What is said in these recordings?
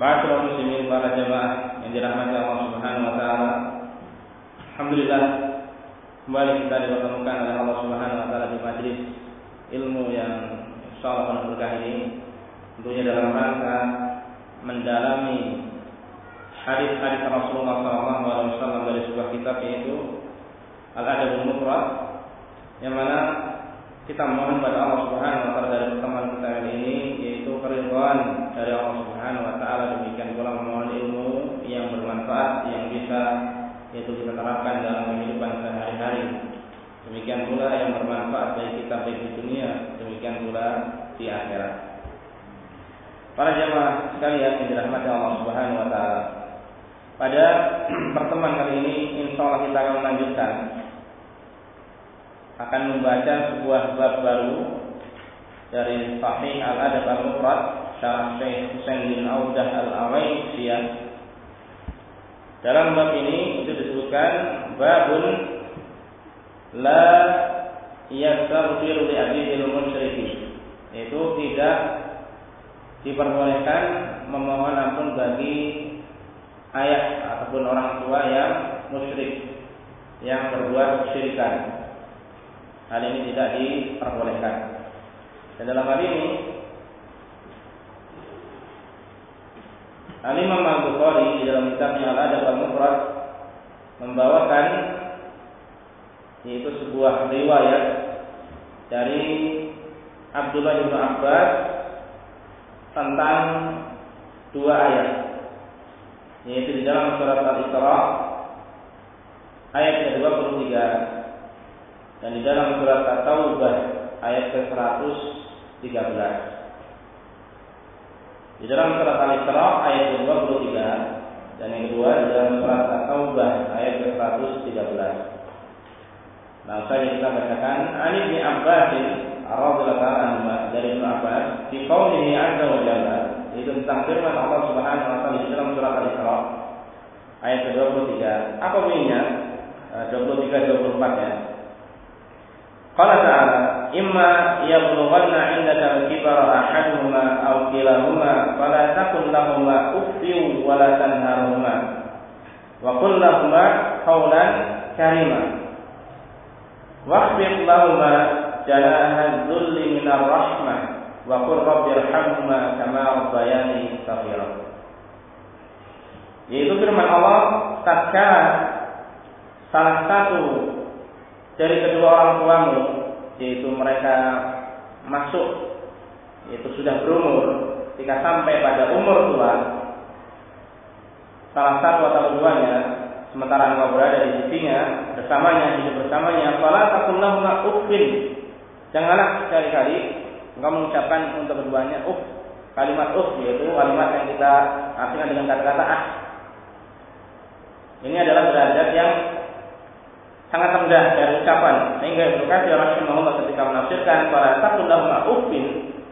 Ma'asyiral muslimin para jemaah yang dirahmati Allah Subhanahu wa taala. Alhamdulillah kembali kita dipertemukan oleh Allah Subhanahu wa taala di majlis ilmu yang insyaallah berkah ini tentunya dalam rangka mendalami hadis-hadis Rasulullah SAW dari sebuah kitab yaitu Al-Adabul Mufrad yang mana kita mohon pada Allah Subhanahu wa taala dari pertemuan kita kali ini yaitu keridhaan dari Allah Subhanahu wa taala demikian pula memohon ilmu yang bermanfaat yang bisa yaitu kita terapkan dalam kehidupan sehari-hari. Demikian pula yang bermanfaat bagi kita baik di dunia, demikian pula di akhirat. Para jemaah sekalian yang dirahmati Allah Subhanahu wa taala. Pada pertemuan kali ini insya Allah kita akan melanjutkan akan membaca sebuah bab baru dari Sahih Al-Adab Al-Mufrad syarah Syekh Husain bin Audah Al-Awaisiyah. Dalam bab ini itu disebutkan babun la yastaghfiru li abidil musyrikin. Itu tidak diperbolehkan memohon ampun bagi ayah ataupun orang tua yang musyrik yang berbuat kesyirikan. Hal ini tidak diperbolehkan. Dan dalam hal ini Al-Imam Al-Bukhari di dalam kitabnya Al-Adab Al-Mufrad membawakan yaitu sebuah riwayat dari Abdullah bin Abbas tentang dua ayat yaitu di dalam surat Al-Isra ayat ke-23 dan di dalam surat At-Taubah ayat ke-113. Di dalam surat Al-Isra ayat ke-23 dan yang kedua di dalam surat At-Taubah ayat ke-113. Nah, saya kita bacakan Ali bin Abbas radhiyallahu anhu dari Ibnu Abbas di qaulihi azza wa jalla itu tentang firman Allah Subhanahu wa taala di dalam surat Al-Isra ayat ke-23. Apa bunyinya? 23 24 ya. Qala ta'ala imma yablughanna 'indaka al-kibara ahaduhuma aw kilahuma fala taqul lahumā uffin wa la tanharhumā wa qul lahumā qawlan karīmā واخفض لهما جناح الذل من الرحمة وقل رب ارحمهما كما ربياني صغيرا yaitu firman Allah tatkala salah satu dari kedua orang tuamu yaitu mereka masuk yaitu sudah berumur ketika sampai pada umur tua salah satu atau keduanya sementara engkau berada di sisinya bersamanya hidup bersamanya fala taqullahuma uffin. Janganlah sekali-kali engkau mengucapkan untuk keduanya uff kalimat uff yaitu kalimat yang kita artikan dengan kata-kata ah. Ini adalah derajat yang sangat rendah dari ucapan sehingga Ibnu Katsir rahimahullah ketika menafsirkan para taqullahum uffin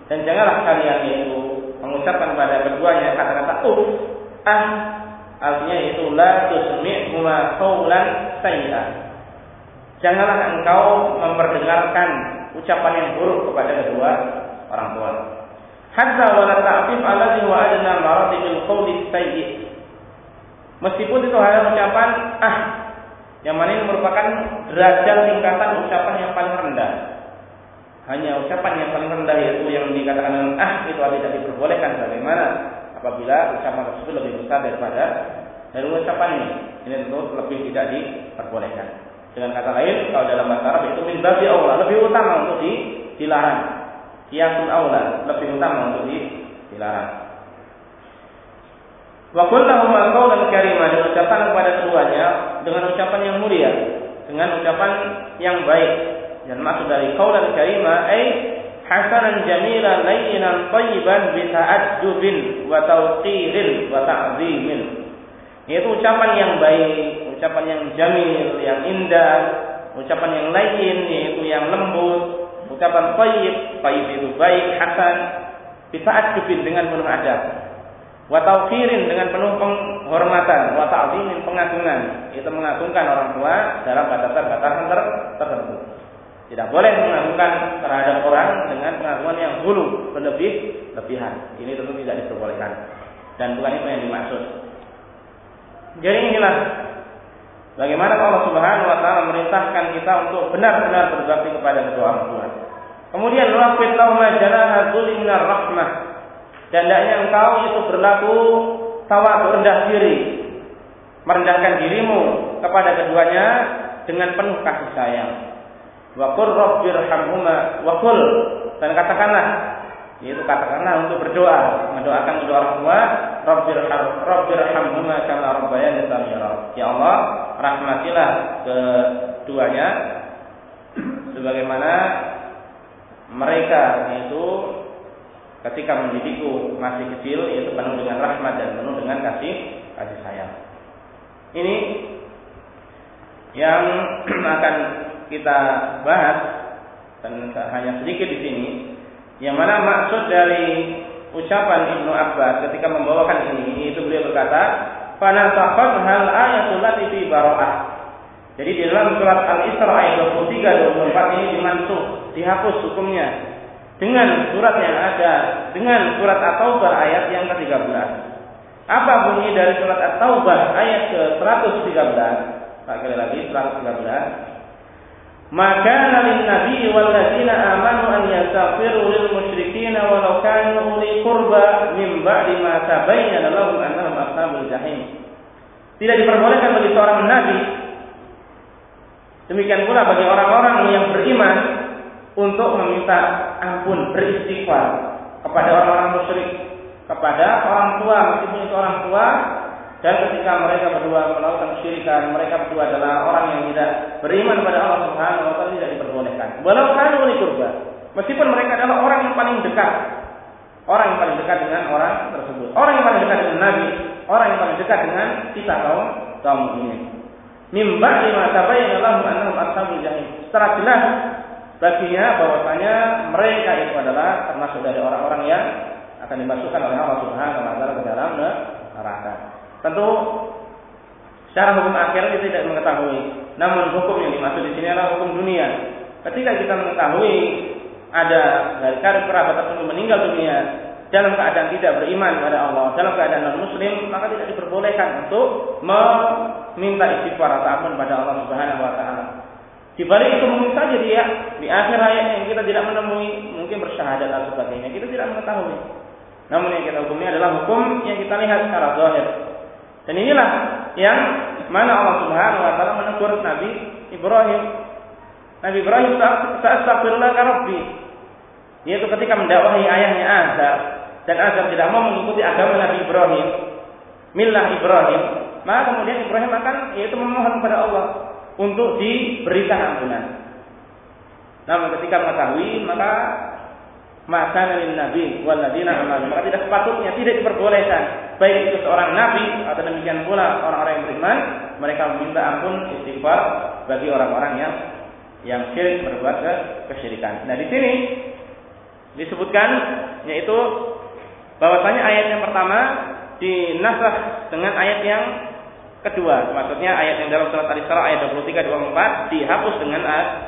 dan janganlah kalian yaitu mengucapkan pada keduanya kata-kata uff ah artinya yaitu la tusmi' huma qawlan sayyi'ah Janganlah engkau memperdengarkan ucapan yang buruk kepada kedua orang tua. Hatta wala ta'fif alladhi wa adna maratibil qawli sayyi. Meskipun itu hanya ucapan ah yang mana ini merupakan derajat tingkatan ucapan yang paling rendah. Hanya ucapan yang paling rendah yaitu yang dikatakan dengan ah itu tidak diperbolehkan bagaimana apabila ucapan tersebut lebih besar daripada dari ucapan ini. Ini tentu lebih tidak diperbolehkan. Dengan kata lain, kalau dalam bahasa Arab itu min babi Allah lebih utama untuk di, dilarang. Kiasul aula lebih utama untuk dilarang. Wa kullahu qawlan karima dan ucapan kepada keduanya dengan ucapan yang mulia, dengan ucapan yang baik. Dan maksud dari qawlan karima ai hasanan jamilan layyinan tayyiban bi ta'addubin wa tawqirin wa ta'zimin. Yaitu ucapan yang baik, ucapan yang jamil, yang indah, ucapan yang lain yaitu yang lembut, ucapan tayyib, tayyib itu baik, hasan, bisa adubin dengan penuh adab. Wa tauqirin dengan penuh penghormatan, wa ta'zimin pengagungan. Itu mengagungkan orang tua dalam batasan-batasan tertentu. Tidak boleh mengagungkan terhadap orang dengan pengagungan yang hulu, berlebih, lebihan. Ini tentu tidak diperbolehkan. Dan bukan itu yang dimaksud. Jadi inilah bagaimana Allah Subhanahu wa taala merintahkan kita untuk benar-benar berbakti kepada kedua orang tua. Kemudian waqfid lahum janaha rahmah. Dan hendaknya engkau itu berlaku tawadu rendah diri. Merendahkan dirimu kepada keduanya dengan penuh kasih sayang. Wa qur rabbirhamhuma wa qul dan katakanlah yaitu katakanlah untuk berdoa mendoakan kedua orang tua Rabbir Rabbirhamhuma kama rabbayani saghira ya Allah rahmatilah keduanya sebagaimana mereka itu ketika mendidikku masih kecil yaitu penuh dengan rahmat dan penuh dengan kasih kasih sayang. Ini yang akan kita bahas dan hanya sedikit di sini. Yang mana maksud dari ucapan Ibnu Abbas ketika membawakan ini itu beliau berkata, "Fanasakhat hal ayatul lati fi bara'ah." Jadi di dalam surat Al-Isra ayat 23 24 ini dimansuh, dihapus hukumnya dengan surat yang ada, dengan surat At-Taubah ayat yang ke-13. Apa bunyi dari surat At-Taubah ayat ke-113? Sekali lagi 113. Maka nabi nabi wal ladzina amanu an yastaghfiru lil musyrikin walau kanu uli qurba min ba'di ma tabayyana lahum annahum ashabul jahim. Tidak diperbolehkan bagi seorang nabi Demikian pula bagi orang-orang yang beriman untuk meminta ampun, beristighfar kepada orang-orang musyrik, kepada orang tua meskipun itu orang tua dan ketika mereka berdua melakukan kesyirikan, mereka berdua adalah orang yang tidak beriman pada Allah Subhanahu wa taala tidak diperbolehkan. Walau kanu kurba. Meskipun mereka adalah orang yang paling dekat. Orang yang paling dekat dengan orang tersebut. Orang yang paling dekat dengan Nabi, orang yang paling dekat dengan kita kaum kaum ini mimba lima tabayyana lahum annahum ashabul jahim. Setelah jelas baginya bahwasanya mereka itu adalah termasuk dari orang-orang yang akan dimasukkan oleh Allah Subhanahu wa taala ke dalam neraka. Tentu secara hukum akhir kita tidak mengetahui. Namun hukum yang dimaksud di sini adalah hukum dunia. Ketika kita mengetahui ada dari karib kerabat tersebut meninggal dunia dalam keadaan tidak beriman kepada Allah, dalam keadaan non muslim, maka tidak diperbolehkan untuk meminta istighfar atau ampun pada Allah Subhanahu wa taala. Di balik itu mungkin saja dia di akhir hayat yang kita tidak menemui mungkin bersyahadat dan sebagainya, kita tidak mengetahui. Namun yang kita hukumi adalah hukum yang kita lihat secara zahir. Dan inilah yang mana Allah Subhanahu wa taala menegur Nabi Ibrahim. Nabi Ibrahim sa'astaghfirullah rabbi. Yaitu ketika mendakwahi ayahnya Azar dan Azar tidak mau mengikuti agama Nabi Ibrahim, milah Ibrahim, maka kemudian Ibrahim akan yaitu memohon kepada Allah untuk diberikan ampunan. Namun ketika mengetahui maka maka nabi waladina amal maka tidak sepatutnya tidak diperbolehkan baik itu seorang nabi atau demikian pula orang-orang yang beriman mereka meminta ampun istighfar bagi orang-orang yang yang syirik berbuat kesyirikan. Nah di sini disebutkan yaitu bahwasanya ayat yang pertama dinasah dengan ayat yang kedua. Maksudnya ayat yang dalam surat Al-Isra ayat 23 24 dihapus dengan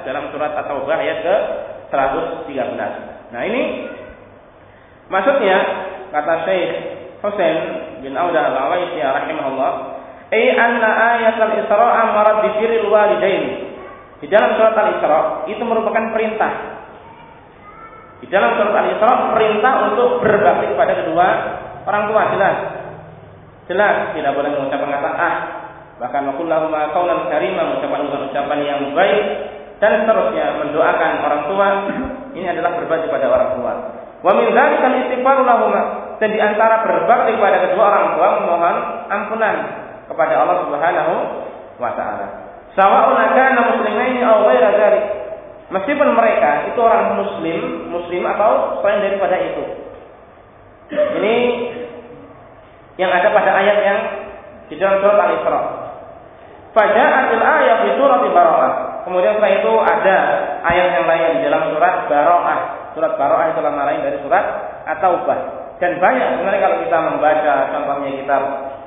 dalam surat At-Taubah ayat ke 113. Nah, ini maksudnya kata Syekh Husain bin Audah al-Awaisi rahimahullah, "Ai anna ayat al-Isra amarat bi birril walidain." Di dalam surat Al-Isra itu merupakan perintah. Di dalam surat Al-Isra perintah untuk berbakti kepada kedua orang tua jelas Jelas tidak boleh mengucapkan kata ah, bahkan wakullahumma qaulan karimah mengucapkan ucapan yang baik dan seterusnya mendoakan orang tua ini adalah berbakti pada orang tua. Wa min dzalika istighfaru dan di antara berbakti kepada kedua orang tua memohon ampunan kepada Allah Subhanahu wa taala. Sawa'un kana muslimaini aw ghaira dzalik. Meskipun mereka itu orang muslim, muslim atau selain daripada itu. Ini yang ada pada ayat yang di dalam surat Al-Isra. Faja'atil ayat di surat Baro'ah. Kemudian setelah itu ada ayat yang lain di dalam surat Baro'ah. Surat Baro'ah itu nama lain dari surat At-Taubah. Dan banyak sebenarnya kalau kita membaca contohnya kitab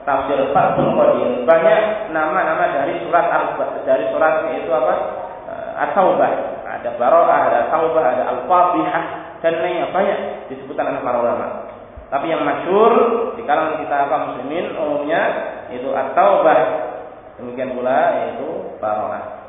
tafsir Fathul Qadir, banyak nama-nama dari surat Al dari surat itu apa? Eh, At-Taubah. Ada Baro'ah, ada Taubah, ada Al-Fatihah dan lainnya banyak disebutkan oleh para ulama. Tapi yang masyur di kalangan kita kaum muslimin umumnya itu at-taubah. Demikian pula yaitu baroah.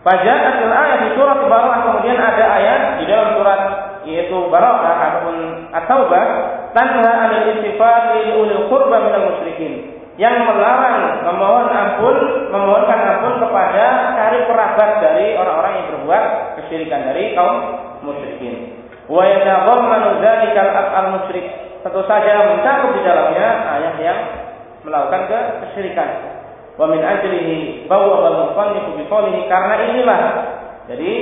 Faja'atil ayat di surat Baroah kemudian ada ayat di dalam surat yaitu Baroah ataupun At-Taubah tanha anil istifati ulil qurba minal musyrikin yang melarang memohon ampun memohonkan ampun kepada cari kerabat dari orang-orang yang berbuat kesyirikan dari kaum musyrikin wa yatadammanu dzalikal af'al musyrik. Tentu saja mencakup di dalamnya ayat yang melakukan kesyirikan. Wa min ajlihi bawwa al musannifu bi qawlihi karena inilah jadi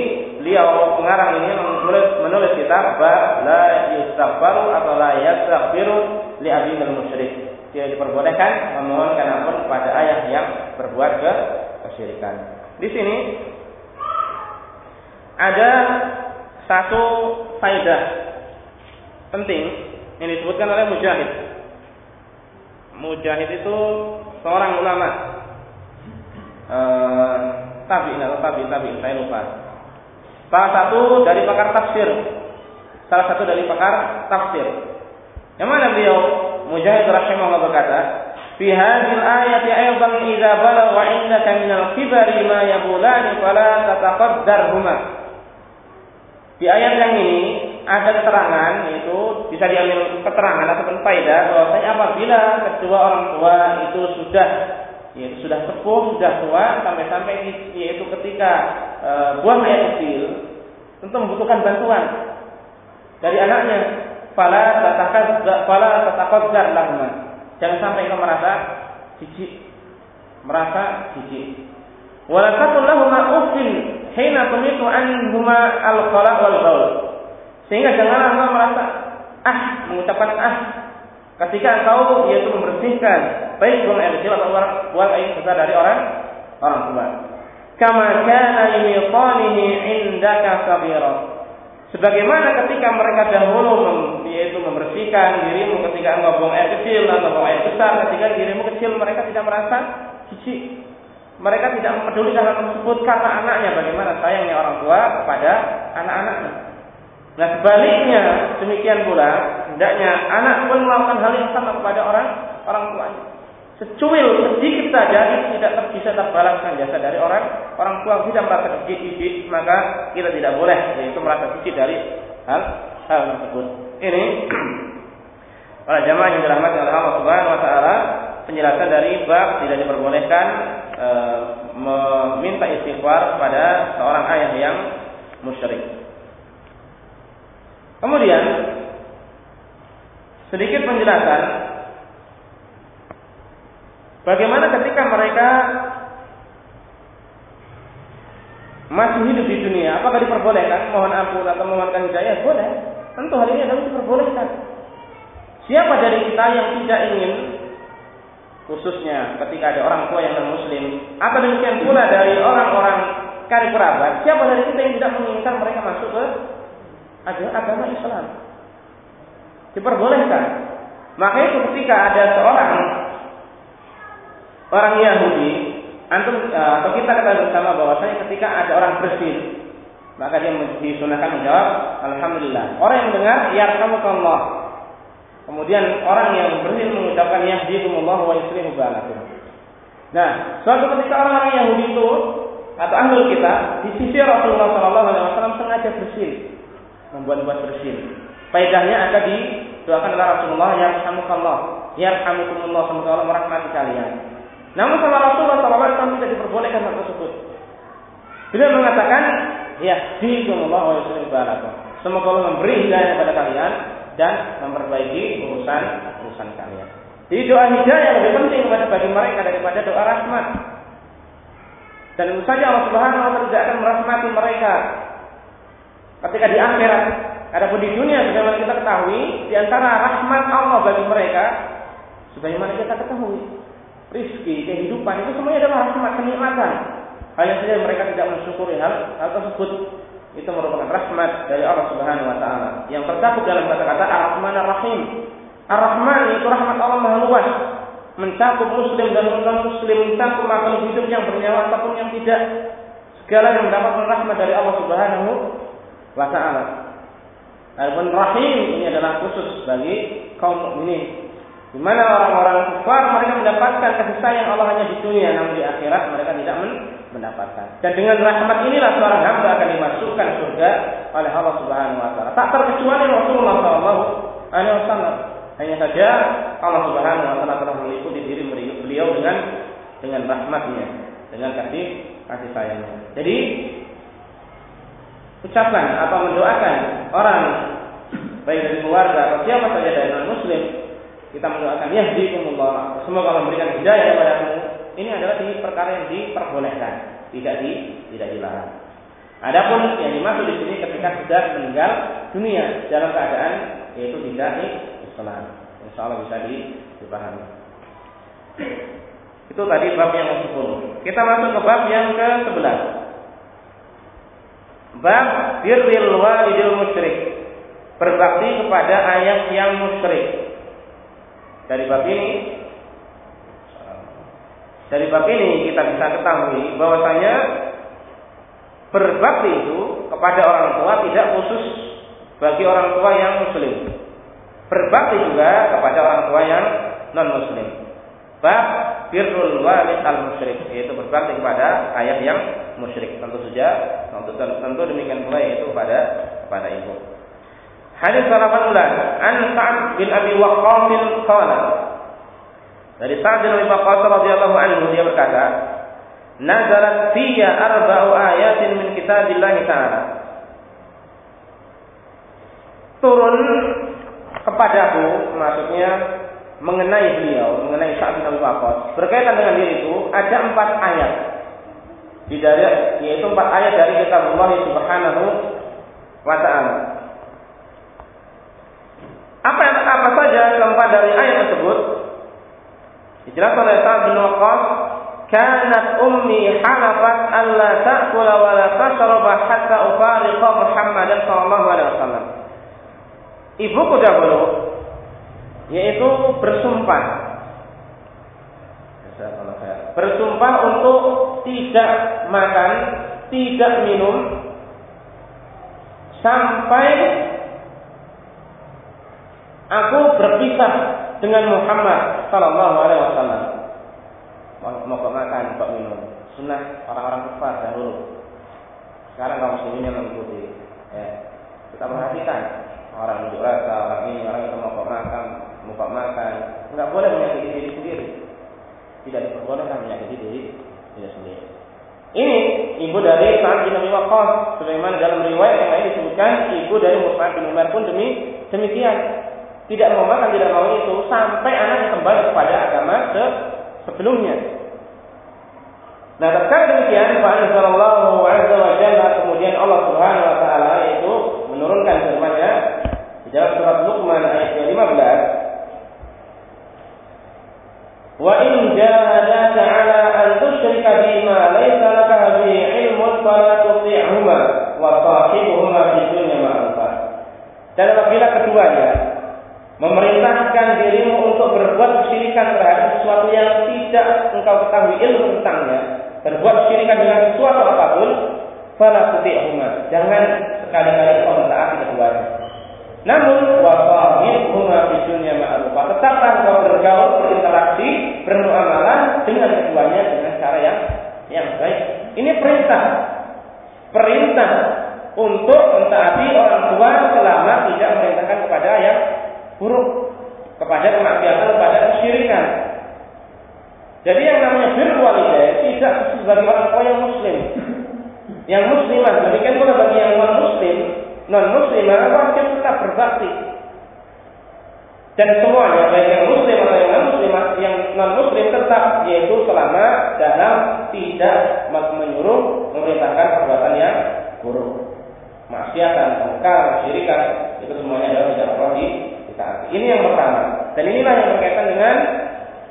beliau pengarang ini menulis menulis kitab la yustaghfaru atau la yastaghfiru li abidil musyrik. Tidak diperbolehkan memohonkan ampun kepada ayah yang berbuat ke kesyirikan. Di sini ada satu faedah penting yang disebutkan oleh Mujahid. Mujahid itu seorang ulama uh, tabi atau tabi tabi saya lupa. Salah satu dari pakar tafsir. Salah satu dari pakar tafsir. Yang mana beliau Mujahid rahimahullah berkata, "Fi hadhil ayati aydan idza balagha 'indaka min al-kibari ma yabulani fala tataqaddarhuma." Di ayat yang ini ada keterangan yaitu bisa diambil keterangan ataupun faedah bahwasanya apabila kedua orang tua itu sudah yaitu sudah sepuh, sudah tua sampai-sampai yaitu ketika e, buang air kecil tentu membutuhkan bantuan dari anaknya. Fala tatakad fala tatakadzar lahuma. Jangan sampai kita merasa jijik, merasa jijik. Wala uffin hina tumitu anhuma al-khala wal baul. Sehingga janganlah engkau merasa ah mengucapkan ah ketika engkau yaitu membersihkan baik buang air kecil atau buang air besar dari orang orang tua. Kama kana yumitanihi indaka sabira. Sebagaimana ketika mereka dahulu yaitu membersihkan dirimu ketika engkau buang air kecil atau buang air besar ketika dirimu kecil mereka tidak merasa jijik mereka tidak mempedulikan hal tersebut karena anaknya bagaimana sayangnya orang tua kepada anak-anaknya. Nah sebaliknya demikian pula hendaknya anak pun melakukan hal yang sama kepada orang orang tuanya. Secuil sedikit saja itu tidak bisa terbalaskan jasa dari orang orang tua tidak merasa jijik maka kita tidak boleh yaitu merasa jijik dari hal hal tersebut. Ini para jamaah yang dirahmati oleh Allah Subhanahu wa taala penjelasan dari bab tidak diperbolehkan e, meminta istighfar kepada seorang ayah yang musyrik. Kemudian sedikit penjelasan bagaimana ketika mereka masih hidup di dunia, apakah diperbolehkan mohon ampun atau memohonkan hidayah? Boleh. Tentu hal ini adalah diperbolehkan. Siapa dari kita yang tidak ingin khususnya ketika ada orang tua yang non muslim atau demikian pula dari orang-orang karib kerabat siapa dari kita yang tidak menginginkan mereka masuk ke agama Islam diperbolehkan Maka itu ketika ada seorang orang Yahudi, antum eh, atau kita ketahui bersama bahwasanya ketika ada orang bersin, maka dia disunahkan menjawab Alhamdulillah. Orang yang mendengar yarhamukallah. Kemudian orang yang bersin mengucapkan yahdikumullah wa yuslihu balakum. Nah, suatu ketika orang-orang Yahudi itu atau ahli kita di sisi Rasulullah Shallallahu Alaihi Wasallam sengaja bersin, membuat-buat bersin. Faedahnya ada di doakan oleh Rasulullah ya rahmukallah, ya rahmukumullah semoga Allah merahmati kalian. Namun sama Rasulullah Shallallahu Alaihi Wasallam tidak diperbolehkan hal tersebut. Beliau mengatakan ya Allah wa balakum. Semoga Allah memberi hidayah kepada kalian dan memperbaiki urusan urusan kalian. Jadi doa hidayah lebih penting kepada bagi mereka daripada doa rahmat. Dan tentu saja Allah Subhanahu wa taala tidak akan merahmati mereka ketika di akhirat. Adapun di dunia sebagaimana kita ketahui, di antara rahmat Allah bagi mereka sebagaimana kita ketahui, rizki, kehidupan itu semuanya adalah rahmat kenikmatan. Hanya saja mereka tidak mensyukuri hal, hal tersebut. Itu merupakan rahmat dari Allah Subhanahu wa taala yang tercakup dalam kata-kata Ar-Rahman Ar-Rahim. Ar-Rahman itu rahmat Allah Maha luas, mencakup muslim dan non muslim, mencakup makhluk hidup yang bernyawa ataupun yang tidak. Segala yang mendapatkan rahmat dari Allah Subhanahu wa taala. Adapun rahim ini adalah khusus bagi kaum mukminin. Di mana orang-orang kafir mereka mendapatkan kasih sayang Allah hanya di dunia, namun di akhirat mereka tidak mendapatkan. Dan dengan rahmat inilah seorang hamba akan dimasukkan surga oleh Allah Subhanahu wa taala. Tak terkecuali Rasulullah sallallahu alaihi wasallam. Hanya saja Allah Subhanahu wa taala telah meliputi diri beliau dengan dengan rahmatnya, dengan kasih kasih sayangnya. Jadi ucapkan atau mendoakan orang baik dari keluarga atau siapa saja dari non muslim kita mendoakan ya yahdikumullah semoga Allah memberikan hidayah kepada kamu ini adalah di perkara yang diperbolehkan tidak di tidak dilarang Adapun yang dimaksud di sini ketika sudah meninggal dunia dalam keadaan yaitu tidak Islam. Insya Allah bisa dipahami. Itu tadi bab yang ke-10. Kita masuk ke bab yang ke-11. Bab birril walidil musyrik. Berbakti kepada ayah yang musyrik. Dari bab ini dari bab ini kita bisa ketahui bahwasanya berbakti itu kepada orang tua tidak khusus bagi orang tua yang muslim. Berbakti juga kepada orang tua yang non muslim. Bab birrul walid al musyrik yaitu berbakti kepada ayah yang musyrik. Tentu saja tentu, tentu demikian pula yaitu pada pada ibu. Hadis 18 An Sa'ad bin Abi Waqqas qala Dari Sa'ad bin Abi Waqqas radhiyallahu anhu dia berkata, "Nazalat fiyya arba'u ayatin min kitabillah ta'ala." Turun kepadaku maksudnya mengenai beliau, mengenai Sa'ad bin Abi Waqqas. Berkaitan dengan diri itu ada empat ayat. Di dari yaitu empat ayat dari kitab Allah Subhanahu wa taala. Apa yang apa saja keempat dari ayat tersebut? Dijelaskan oleh Sa'ad bin Waqqas, "Kanat ummi halafat alla ta'kula wa la tashraba hatta ufariqa Muhammadan sallallahu alaihi wasallam." ibuku dahulu yaitu bersumpah bersumpah untuk tidak makan tidak minum sampai aku berpisah dengan Muhammad Sallallahu Alaihi Wasallam mau kok makan kok minum sunnah orang-orang kafir dahulu sekarang kaum muslimin yang mengikuti ya. kita perhatikan orang unjuk rasa, orang ini, orang itu mau makan, mau makan, nggak boleh menyakiti diri sendiri. Tidak diperbolehkan menyakiti diri diri sendiri. Ini ibu dari Sa'ad bin Abi Waqqas, sebagaimana dalam riwayat yang lain disebutkan ibu dari Mus'ab bin Umar pun demi demikian. Tidak mau makan, tidak mau itu sampai anaknya kembali kepada agama se sebelumnya. Nah, terkait demikian, Pak Sallallahu Azza wa Jalla kemudian Allah Subhanahu wa taala itu menurunkan firman-Nya di dalam surat Luqman ayat 15 Wa in jahadaka ala an tusyrika bima laysa laka bihi ilmun fala tuti'huma wa sahibuhuma fi dunya ma'rufah. Dan apabila keduanya memerintahkan dirimu untuk berbuat kesyirikan terhadap sesuatu yang tidak engkau ketahui ilmu tentangnya, berbuat kesyirikan dengan sesuatu apa pun, fala tuti'huma. Jangan sekali-kali kau mentaati keduanya. Namun wasahibhuma fi dunya ma'rufah. Tetaplah kau bergaul, berinteraksi, bermuamalah dengan keduanya dengan cara yang yang baik. Ini perintah. Perintah untuk mentaati orang tua selama tidak memerintahkan kepada yang buruk, kepada kemaksiatan, kepada kesyirikan. Jadi yang namanya birrul walidain tidak sebagai orang tua yang muslim. Yang muslimah, demikian pula bagi yang non muslim, non muslimah wajib tetap berbakti. Dan semuanya, baik yang muslim atau yang non muslimah, yang non muslim tetap yaitu selama dalam tidak menyuruh memerintahkan perbuatan yang buruk. Maksiatan, mungkar, kesyirikan, itu semuanya adalah tidak perlu ditaati. Ini yang pertama. Dan inilah yang berkaitan dengan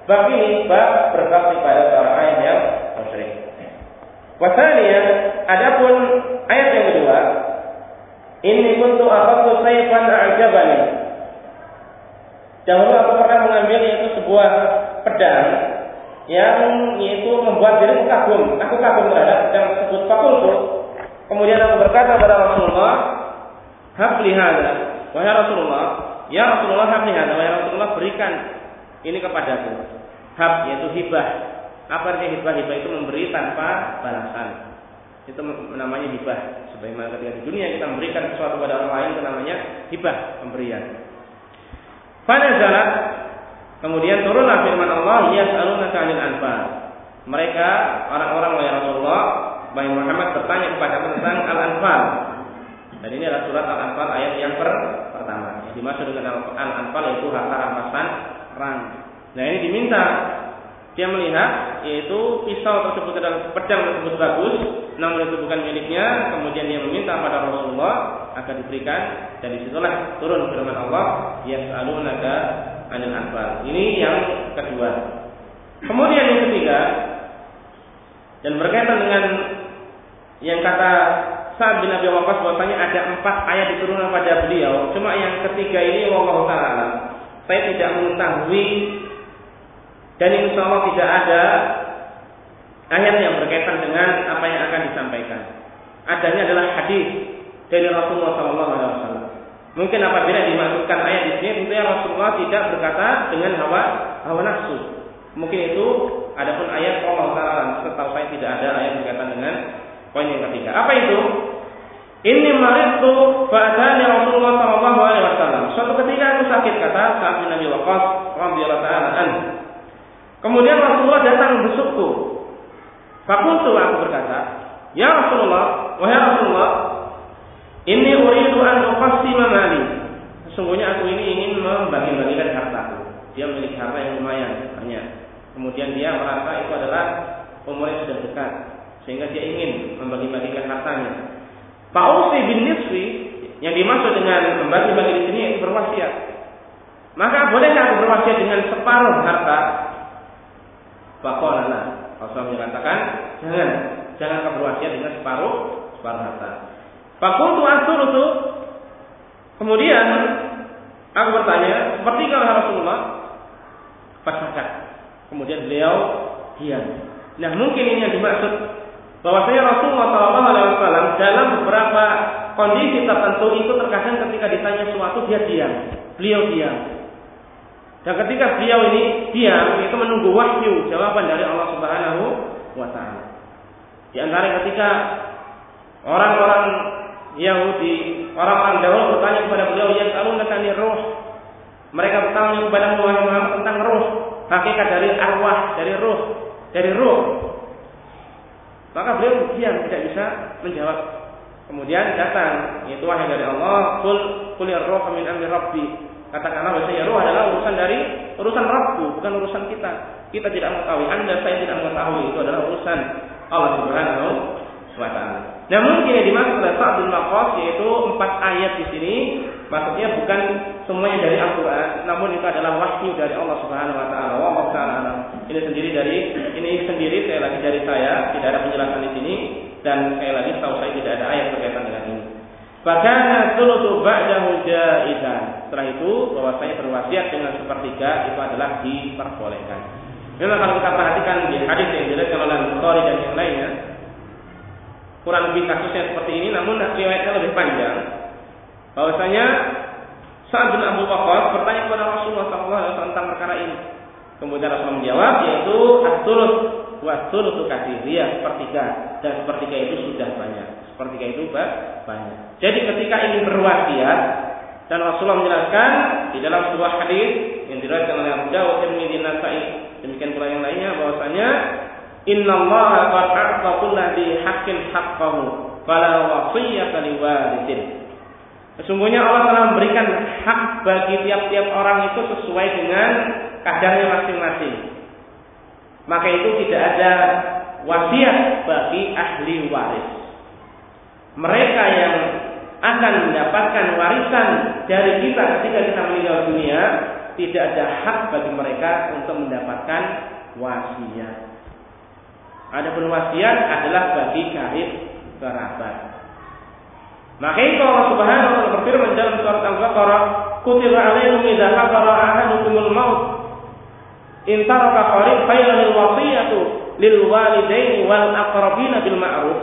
bab ini, bab berbakti pada seorang ayah yang musyrik. Wasalnya, adapun ayat yang kedua, ini untuk apa sayfan a'jabani. Dahulu aku pernah mengambil itu sebuah pedang yang itu membuat diriku kagum. Aku kagum terhadap pedang tersebut. Fakultu. Kemudian aku berkata kepada Rasulullah, Habli hadha. Wahai Rasulullah, ya Rasulullah hadha. Wahai Rasulullah berikan ini kepadaku. Hab yaitu hibah. Apa artinya hibah? Hibah itu memberi tanpa balasan. Itu namanya hibah. Sebagaimana ketika di dunia kita memberikan sesuatu kepada orang lain itu namanya hibah, pemberian. Fanazalat kemudian turunlah firman Allah, yas'alunaka 'anil anfal. Mereka orang-orang wahai Rasulullah, wahai Muhammad bertanya kepada tentang al-anfal. Dan ini adalah surat Al-Anfal ayat yang per pertama. Yang dimaksud dengan Al-Anfal itu harta rampasan perang. Nah ini diminta dia melihat yaitu pisau tersebut adalah pedang tersebut bagus, namun itu bukan miliknya. Kemudian dia meminta pada Rasulullah agar diberikan dan di situlah turun firman Allah, Yas'alunaka anil anfal. Ini yang kedua. Kemudian yang ketiga dan berkaitan dengan yang kata Sa'ad bin Abi Waqqas bahwasanya ada empat ayat diturunkan pada beliau. Cuma yang ketiga ini Allah Taala saya tidak mengetahui dan insya Allah tidak ada ayat yang berkaitan dengan apa yang akan disampaikan. Adanya adalah hadis dari Rasulullah SAW. Mungkin apabila dimasukkan ayat di sini, tentunya Rasulullah tidak berkata dengan hawa hawa nafsu. Mungkin itu adapun ayat Allah Taala. Setahu saya tidak ada ayat berkaitan dengan poin yang ketiga. Apa itu? Ini maritu fa'adani Rasulullah Sallallahu Alaihi Wasallam. Suatu ketika aku sakit kata saat bin Abi Waqqas radhiyallahu taala anhu. Kemudian Rasulullah datang membesukku. Fakultu aku berkata, Ya Rasulullah, wahai Rasulullah, ini uridu an uqassima mali. Sesungguhnya aku ini ingin membagi-bagikan hartaku. Dia memiliki harta yang lumayan banyak. Kemudian dia merasa itu adalah umurnya sudah dekat, sehingga dia ingin membagi-bagikan hartanya. Fausi bin Nisfi yang dimaksud dengan membagi-bagi di sini yaitu berwasiat. Maka bolehkah aku berwasiat dengan separuh harta Fakolana. Rasulullah menyatakan, jangan, jangan kamu berwasiat dengan separuh, separuh harta. Fakultu itu. Kemudian aku bertanya, seperti kalau Rasulullah, fasakat. Kemudian beliau diam. Nah mungkin ini yang dimaksud bahwasanya Rasulullah SAW dalam beberapa kondisi tertentu itu terkadang ketika ditanya sesuatu dia diam, beliau diam. Dan ketika beliau ini diam, itu menunggu wahyu jawaban dari Allah Subhanahu wa taala. Di antara ketika orang-orang Yahudi, orang-orang dahulu bertanya kepada beliau, yang selalu nekani roh. Mereka bertanya kepada Muhammad tentang roh, hakikat dari arwah, dari roh, dari roh. Maka beliau diam, tidak bisa menjawab. Kemudian datang, yaitu wahyu dari Allah, kul kulir roh min amri rabbi. Katakanlah bahwasanya ruh adalah urusan dari urusan Rabbku, bukan urusan kita. Kita tidak mengetahui, Anda saya tidak mengetahui, itu adalah urusan Allah Subhanahu wa taala. Mungkin yang dimaksud oleh Sa'd bin yaitu empat ayat di sini, maksudnya bukan semuanya dari Al-Qur'an, namun itu adalah wahyu dari Allah Subhanahu wa taala. Wa taala. Ini sendiri dari ini sendiri saya lagi dari saya, tidak ada penjelasan di sini dan sekali lagi tahu saya tidak ada ayat berkaitan dengan ini. Fakana thulutsu ba'dahu jaizan. Setelah itu bahwasanya berwasiat dengan sepertiga itu adalah diperbolehkan. Memang kalau kita perhatikan di hadis yang diriwayatkan oleh Bukhari dan yang lainnya, kurang lebih kasusnya seperti ini, namun riwayatnya lebih panjang. Bahwasanya saat bin Abu Bakar bertanya kepada Rasulullah SAW tentang perkara ini. Kemudian Rasulullah menjawab yaitu as-sulus wa sulusu kasir, ya sepertiga dan sepertiga itu sudah banyak. Sepertiga itu banyak. Jadi ketika ingin berwasiat dan Rasulullah menjelaskan di dalam sebuah hadis yang diriwayatkan oleh Abu Dawud dan Nasai demikian pula yang lainnya bahwasanya Inna Allah qad a'ta kulli haqqin haqqahu fala wasiyyata liwalidin. Sesungguhnya Allah telah memberikan hak bagi tiap-tiap orang itu sesuai dengan kadarnya masing-masing. Maka itu tidak ada wasiat bagi ahli waris. Mereka yang akan mendapatkan warisan dari kita ketika kita meninggal dunia, tidak ada hak bagi mereka untuk mendapatkan wasiat. Adapun wasiat adalah bagi karib kerabat. Maka itu Allah Subhanahu wa taala berfirman dalam surat Al-Baqarah, "Kutiba 'alaikum idza hadara ahadukumul maut in taraka qarib wasiyatu lil walidaini wal aqrabina bil ma'ruf."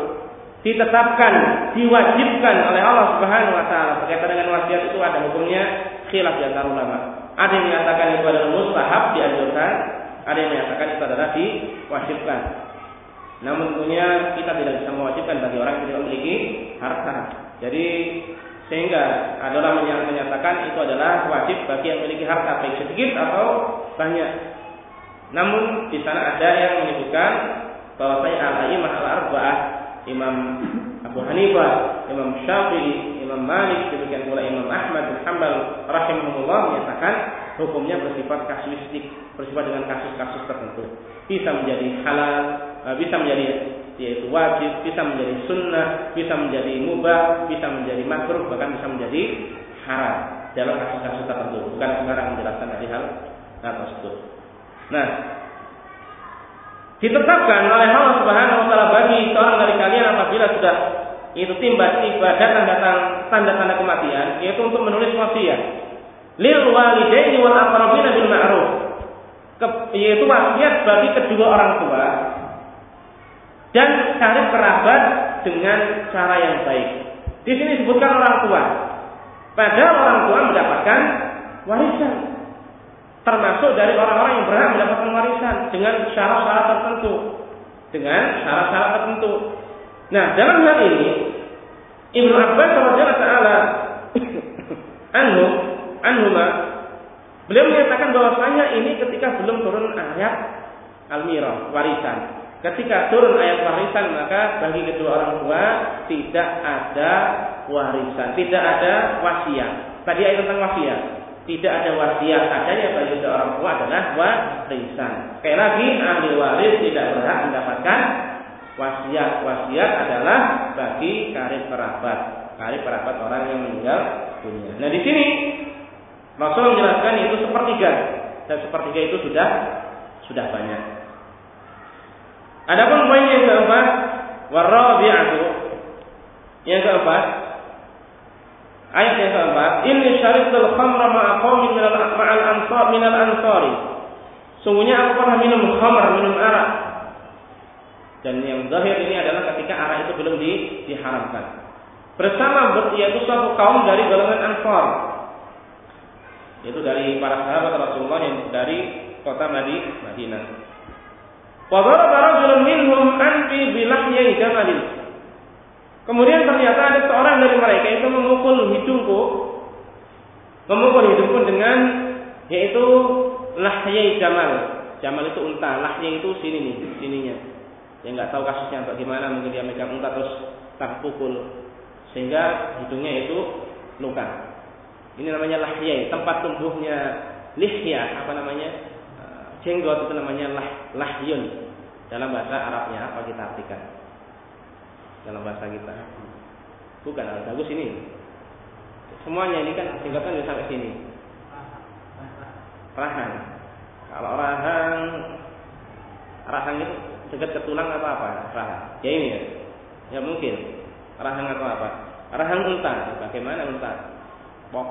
Ditetapkan, diwajibkan oleh Allah Subhanahu wa taala berkaitan dengan wasiat itu ada hukumnya khilaf di antara ulama. Ada yang menyatakan itu adalah mustahab dianjurkan, ada yang menyatakan itu adalah diwajibkan. Namun tentunya kita tidak bisa mewajibkan bagi orang yang tidak memiliki harta. Jadi sehingga ada orang yang menyatakan itu adalah wajib bagi yang memiliki harta baik sedikit atau banyak. Namun di sana ada yang menyebutkan bahwa saya al-aimah al-arba'ah Imam Abu Hanifah, Imam Syafi'i, Imam Malik, demikian pula Imam Ahmad bin Hanbal rahimahullah menyatakan hukumnya bersifat kasuistik, bersifat dengan kasus-kasus tertentu. Bisa menjadi halal, bisa menjadi yaitu wajib, bisa menjadi sunnah, bisa menjadi mubah, bisa menjadi makruh, bahkan bisa menjadi haram dalam kasus-kasus tertentu. Bukan sembarang menjelaskan dari hal tersebut. Nah, ditetapkan oleh Allah Subhanahu wa taala bagi seorang dari kalian apabila sudah itu tiba-tiba datang-datang tanda-tanda kematian yaitu untuk menulis wasiat lil walidaini wal aqrabina bil ma'ruf yaitu wasiat bagi kedua orang tua dan cari kerabat dengan cara yang baik. Di sini disebutkan orang tua. Padahal orang tua mendapatkan warisan termasuk dari orang-orang yang berhak mendapatkan warisan dengan syarat-syarat tertentu. Dengan syarat-syarat tertentu. Nah, dalam hal ini Ibnu Abbas radhiyallahu taala anhu anhuma beliau menyatakan bahwasanya ini ketika belum turun ayat al-mirah, warisan. Ketika turun ayat warisan maka bagi kedua orang tua tidak ada warisan, tidak ada wasiat. Tadi ayat tentang wasiat tidak ada wasiat adanya bagi seorang tua adalah warisan. Sekali lagi ahli waris tidak berhak mendapatkan wasiat. Wasiat adalah bagi karib kerabat, karib kerabat orang yang meninggal dunia. Nah di sini Rasul menjelaskan itu sepertiga dan sepertiga itu sudah sudah banyak. Adapun poin yang keempat, warabi'atu yang keempat Ayat yang keempat, ini syaritul khamra ma'a qaumin minal ma'al ansar minal ansari. Sungguhnya aku pernah minum khamr, minum arak. Dan yang zahir ini adalah ketika arak itu belum di, diharamkan. Bersama yaitu suatu kaum dari golongan Ansar. Yaitu dari para sahabat Rasulullah yang dari kota Madinah. Daraba rajulun minhum anfi bilahyai jamalin. Kemudian ternyata ada seorang dari mereka itu memukul hidungku, memukul hidungku dengan yaitu lahyai jamal. Jamal itu unta, lahya itu sini nih, sininya. Dia nggak tahu kasusnya bagaimana, mungkin dia megang unta terus terpukul sehingga hidungnya itu luka. Ini namanya lahyai, tempat tumbuhnya lihya, apa namanya? Jenggot itu namanya lah, lahyun. Dalam bahasa Arabnya apa kita artikan? dalam bahasa kita. Bukan al bagus ini. Semuanya ini kan singkatan bisa sampai sini. Rahang. Kalau rahang rahang itu dekat ke tulang atau apa? Rahang. Ya ini ya. Ya mungkin. Rahang atau apa? rahang unta. Bagaimana unta? Pok.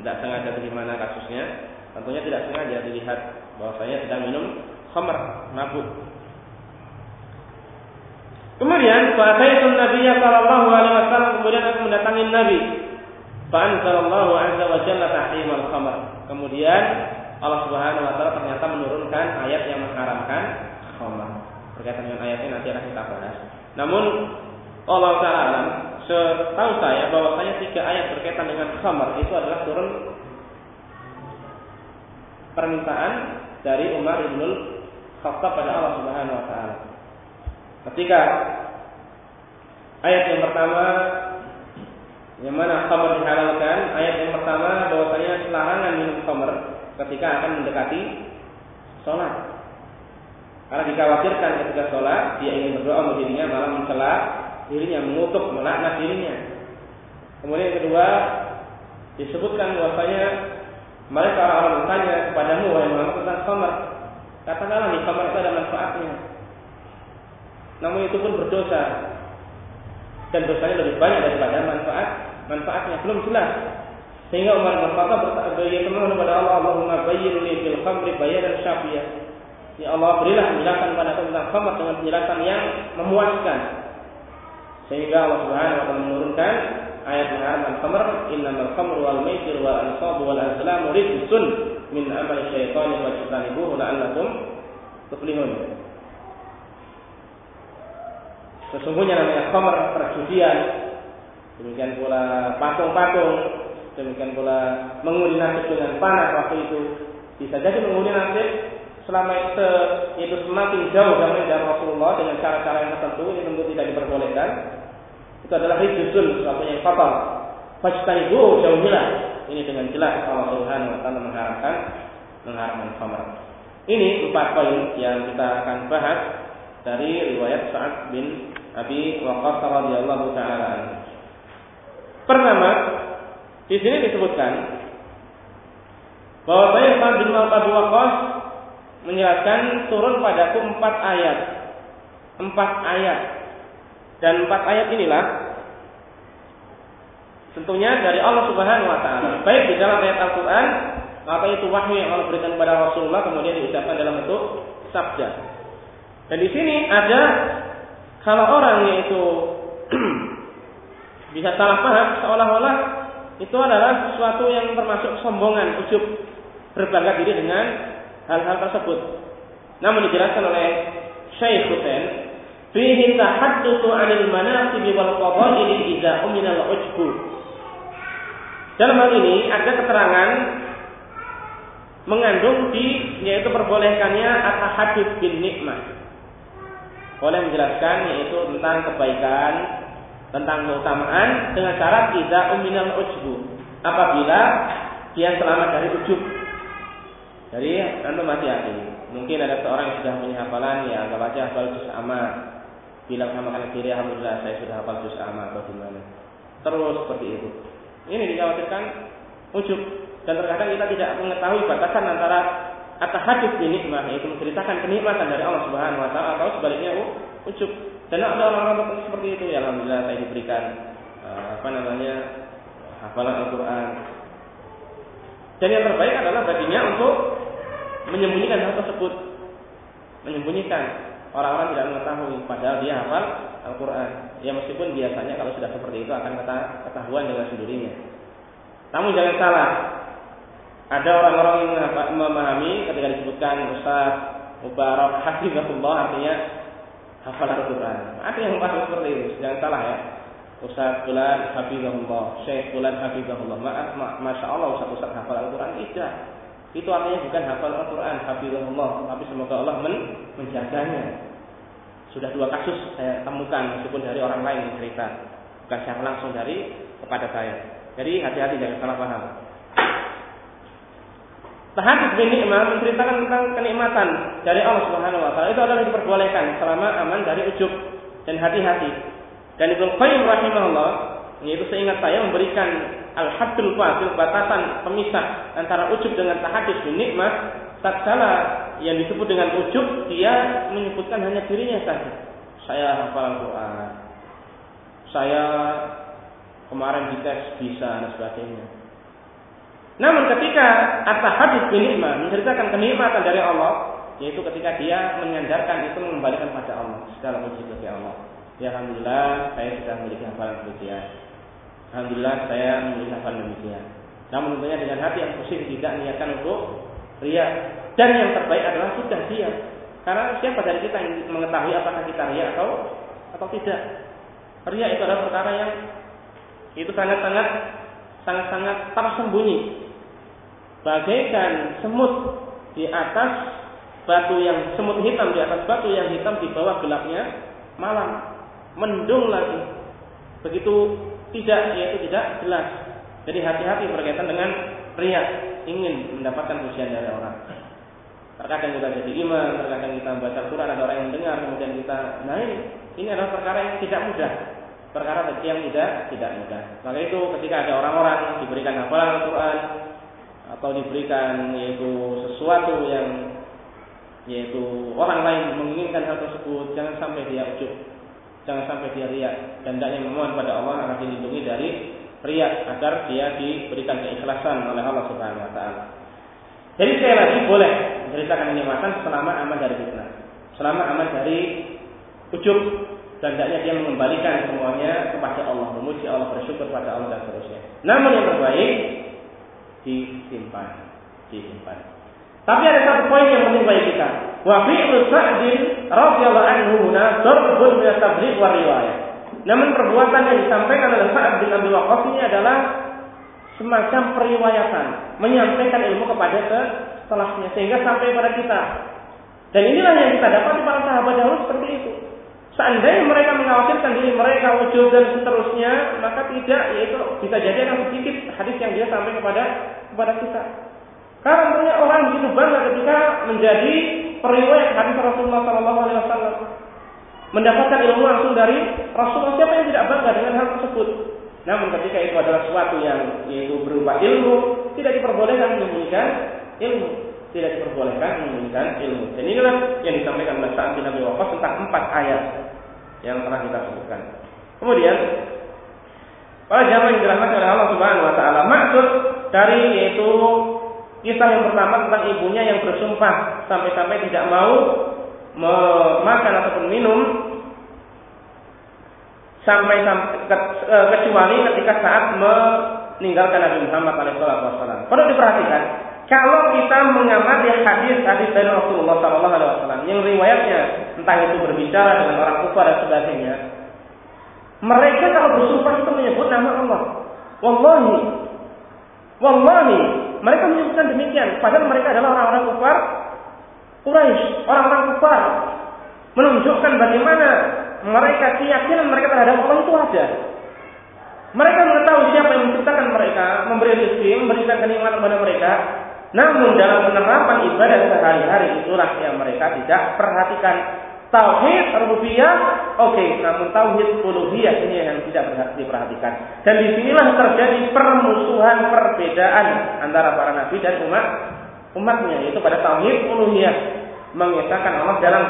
Tidak sengaja bagaimana kasusnya. Tentunya tidak sengaja dilihat bahwasanya sedang minum khamr, mabuk. Kemudian itu Nabi sallallahu alaihi wasallam kemudian aku mendatangi Nabi. Fa'anzalallahu azza wa jalla tahrimal khamr. Kemudian Allah Subhanahu wa taala ternyata menurunkan ayat yang mengharamkan khamr. Berkaitan dengan ayatnya nanti akan kita bahas. Namun Allah taala setahu saya bahwasanya tiga ayat berkaitan dengan khamr itu adalah turun permintaan dari Umar bin Khattab pada Allah Subhanahu wa taala. Ketika ayat yang pertama yang mana khamr dihalalkan, ayat yang pertama bahwasanya larangan minum khamr ketika akan mendekati sholat. Karena dikhawatirkan ketika sholat dia ingin berdoa untuk dirinya malah mencela dirinya, mengutuk, melaknat dirinya. Kemudian yang kedua disebutkan bahwasanya mereka orang-orang bertanya kepadamu wahai Muhammad tentang khamr. Katakanlah nih khamr itu ada manfaatnya. Namun itu pun berdosa. Dan dosanya lebih banyak daripada manfaat manfaatnya belum jelas. Sehingga Umar bin Khattab berdoa kepada Allah, Allahumma bayyin li fil khamri bayanan syafiyah. Ya Allah, berilah penjelasan pada tentang khamr dengan penjelasan yang memuaskan. Sehingga Allah Subhanahu wa taala menurunkan ayat mengharamkan khamr, innamal khamru wal maisir wal ansab wal azlam rijsun min amal syaitan wa tajtanibuhu la'allakum tuflihun. Sesungguhnya namanya khamr perjudian. Demikian pula patung-patung. Demikian pula mengundi nasib dengan panas waktu itu. Bisa jadi mengundi nasib selama itu, itu semakin jauh dari Rasulullah dengan cara-cara yang tertentu ini tentu tidak diperbolehkan. Itu adalah rijul sesuatu yang fatal. Fajtanibu jauhilah. Ini dengan jelas Allah Subhanahu wa taala mengharamkan mengharamkan. Ini empat poin yang kita akan bahas dari riwayat Sa'ad bin Abi Waqqas radhiyallahu taala Pertama, di sini disebutkan bahwa Sa'ad bin Abi Waqqas menjelaskan turun padaku empat ayat. Empat ayat. Dan empat ayat inilah tentunya dari Allah Subhanahu wa taala. Baik di dalam ayat Al-Qur'an apa itu wahyu yang Allah berikan kepada Rasulullah kemudian diucapkan dalam bentuk sabda. Dan di sini ada kalau orang yaitu bisa salah paham seolah-olah itu adalah sesuatu yang termasuk sombongan, ujub, berbangga diri dengan hal-hal tersebut. Namun dijelaskan oleh Syekh Hussein, fihi tahaddutsu 'anil manaqib wal fadail idza umina al-ujbu. Dalam hal ini ada keterangan mengandung di yaitu perbolehkannya at-tahaddits bin nikmah boleh menjelaskan yaitu tentang kebaikan, tentang keutamaan dengan syarat tidak uminal ujbu. Apabila dia selamat dari ujub. Jadi anda hati-hati. Mungkin ada seorang yang sudah punya hafalan ya anggap aja hafal juz amma. Bilang sama kalian diri alhamdulillah saya sudah hafal juz amma atau gimana. Terus seperti itu. Ini dikhawatirkan ujub dan terkadang kita tidak mengetahui batasan antara atau hadis nikmah yaitu menceritakan kenikmatan dari Allah Subhanahu wa taala atau sebaliknya ucuk. Dan ada orang-orang seperti itu ya alhamdulillah saya diberikan uh, apa namanya hafalan Al-Qur'an. Dan yang terbaik adalah baginya untuk menyembunyikan hal tersebut. Menyembunyikan orang-orang tidak mengetahui padahal dia hafal Al-Qur'an. Ya meskipun biasanya kalau sudah seperti itu akan ketahuan dengan sendirinya. Namun jangan salah, ada orang-orang yang memahami ketika disebutkan Ustaz Mubarak Hafizahullah artinya hafal Al-Quran. Ada yang memahami seperti itu, jangan salah ya. Ustaz Fulan Hafizahullah, Syekh Fulan Hafizahullah. Maaf, ma Masya Allah Ustaz Ustaz hafal Al-Quran. Tidak. Itu artinya bukan hafal Al-Quran, Hafizahullah. Tapi semoga Allah men menjaganya. Sudah dua kasus saya temukan meskipun dari orang lain cerita. Bukan secara langsung dari kepada saya. Jadi hati-hati jangan salah paham. Tahadud bin nikmah menceritakan tentang kenikmatan dari Allah Subhanahu wa taala. Itu adalah diperbolehkan selama aman dari ujub dan hati-hati. Dan Ibnu Qayyim rahimahullah yaitu seingat saya memberikan al-haddul fasil batasan pemisah antara ujub dengan tahadud bin nikmah tatkala yang disebut dengan ujub dia menyebutkan hanya dirinya saja. Saya hafal Al-Qur'an. Saya kemarin dites bisa dan sebagainya. Namun ketika hadis kenikmat menceritakan kenikmatan dari Allah, yaitu ketika dia menyandarkan itu mengembalikan pada Allah segala puji bagi Allah. Ya Alhamdulillah saya sudah memiliki hafalan demikian. Alhamdulillah saya memiliki hafalan demikian. Namun tentunya dengan hati yang positif tidak niatkan untuk ria. Dan yang terbaik adalah sudah dia. Karena siapa dari kita yang mengetahui apakah kita ria atau atau tidak. Ria itu adalah perkara yang itu sangat-sangat sangat-sangat tersembunyi. Bagaikan semut di atas batu yang semut hitam di atas batu yang hitam di bawah gelapnya malam. Mendung lagi. Begitu tidak yaitu tidak jelas. Jadi hati-hati berkaitan dengan ria ingin mendapatkan pujian dari orang. Terkadang kita jadi imam, terkadang kita baca Quran ada orang yang dengar, kemudian kita, nah ini, adalah perkara yang tidak mudah perkara bagi yang tidak tidak mudah. Maka itu ketika ada orang-orang diberikan hafalan Al-Quran atau diberikan yaitu sesuatu yang yaitu orang lain menginginkan hal tersebut, jangan sampai dia ujuk, jangan sampai dia riak dan tidaknya memohon pada Allah agar dilindungi dari riak agar dia diberikan keikhlasan oleh Allah Subhanahu Wa Taala. Jadi sekali lagi boleh menceritakan kenikmatan selama aman dari fitnah, selama aman dari ujuk dan hendaknya dia mengembalikan semuanya kepada Allah, memuji Allah, bersyukur kepada Allah dan seterusnya. Namun yang terbaik disimpan, disimpan. Tapi ada satu poin yang bagi kita. Wa fi'lu Sa'din radhiyallahu anhu huna darbun min tabligh wa riwayah. Namun perbuatan yang disampaikan oleh Sa'ad bin Abi Waqqas ini adalah semacam periwayatan, menyampaikan ilmu kepada setelahnya sehingga sampai pada kita. Dan inilah yang kita dapat di para sahabat dahulu seperti itu. Seandainya mereka mengkhawatirkan diri mereka wujud dan seterusnya, maka tidak, yaitu bisa jadi ada sedikit hadis yang dia sampaikan kepada kepada kita. Karena tentunya orang begitu bangga ketika menjadi periwayat hadis Rasulullah Shallallahu Alaihi Wasallam, mendapatkan ilmu langsung dari Rasulullah. Siapa yang tidak bangga dengan hal tersebut? Namun ketika itu adalah sesuatu yang yaitu berupa ilmu, tidak diperbolehkan menyembunyikan ilmu tidak diperbolehkan menyembunyikan ilmu. Dan inilah yang disampaikan oleh Sa'ad bin Abi tentang empat ayat yang telah kita sebutkan. Kemudian para jamaah yang dirahmati oleh Allah Subhanahu wa taala, maksud dari yaitu kisah yang pertama tentang ibunya yang bersumpah sampai-sampai tidak mau memakan ataupun minum sampai, sampai e, kecuali ketika saat meninggalkan Nabi Muhammad SAW. Perlu diperhatikan, kalau kita mengamati hadis-hadis dari Rasulullah SAW yang riwayatnya entah itu berbicara dengan orang kufar dan sebagainya, mereka kalau bersumpah itu menyebut nama Allah. Wallahi, wallahi, mereka menyebutkan demikian. Padahal mereka adalah orang-orang kufar Quraisy, orang-orang kufar, menunjukkan bagaimana mereka keyakinan mereka terhadap Allah itu ada. Mereka mengetahui siapa yang menciptakan mereka, memberi rezeki, memberikan kenikmatan kepada mereka, namun dalam penerapan ibadah sehari-hari itulah yang mereka tidak perhatikan. Tauhid rububiyah, oke, okay, namun tauhid uluhiyah ini yang tidak diperhatikan. Dan di sinilah terjadi permusuhan perbedaan antara para nabi dan umat umatnya, yaitu pada tauhid uluhiyah mengesahkan Allah dalam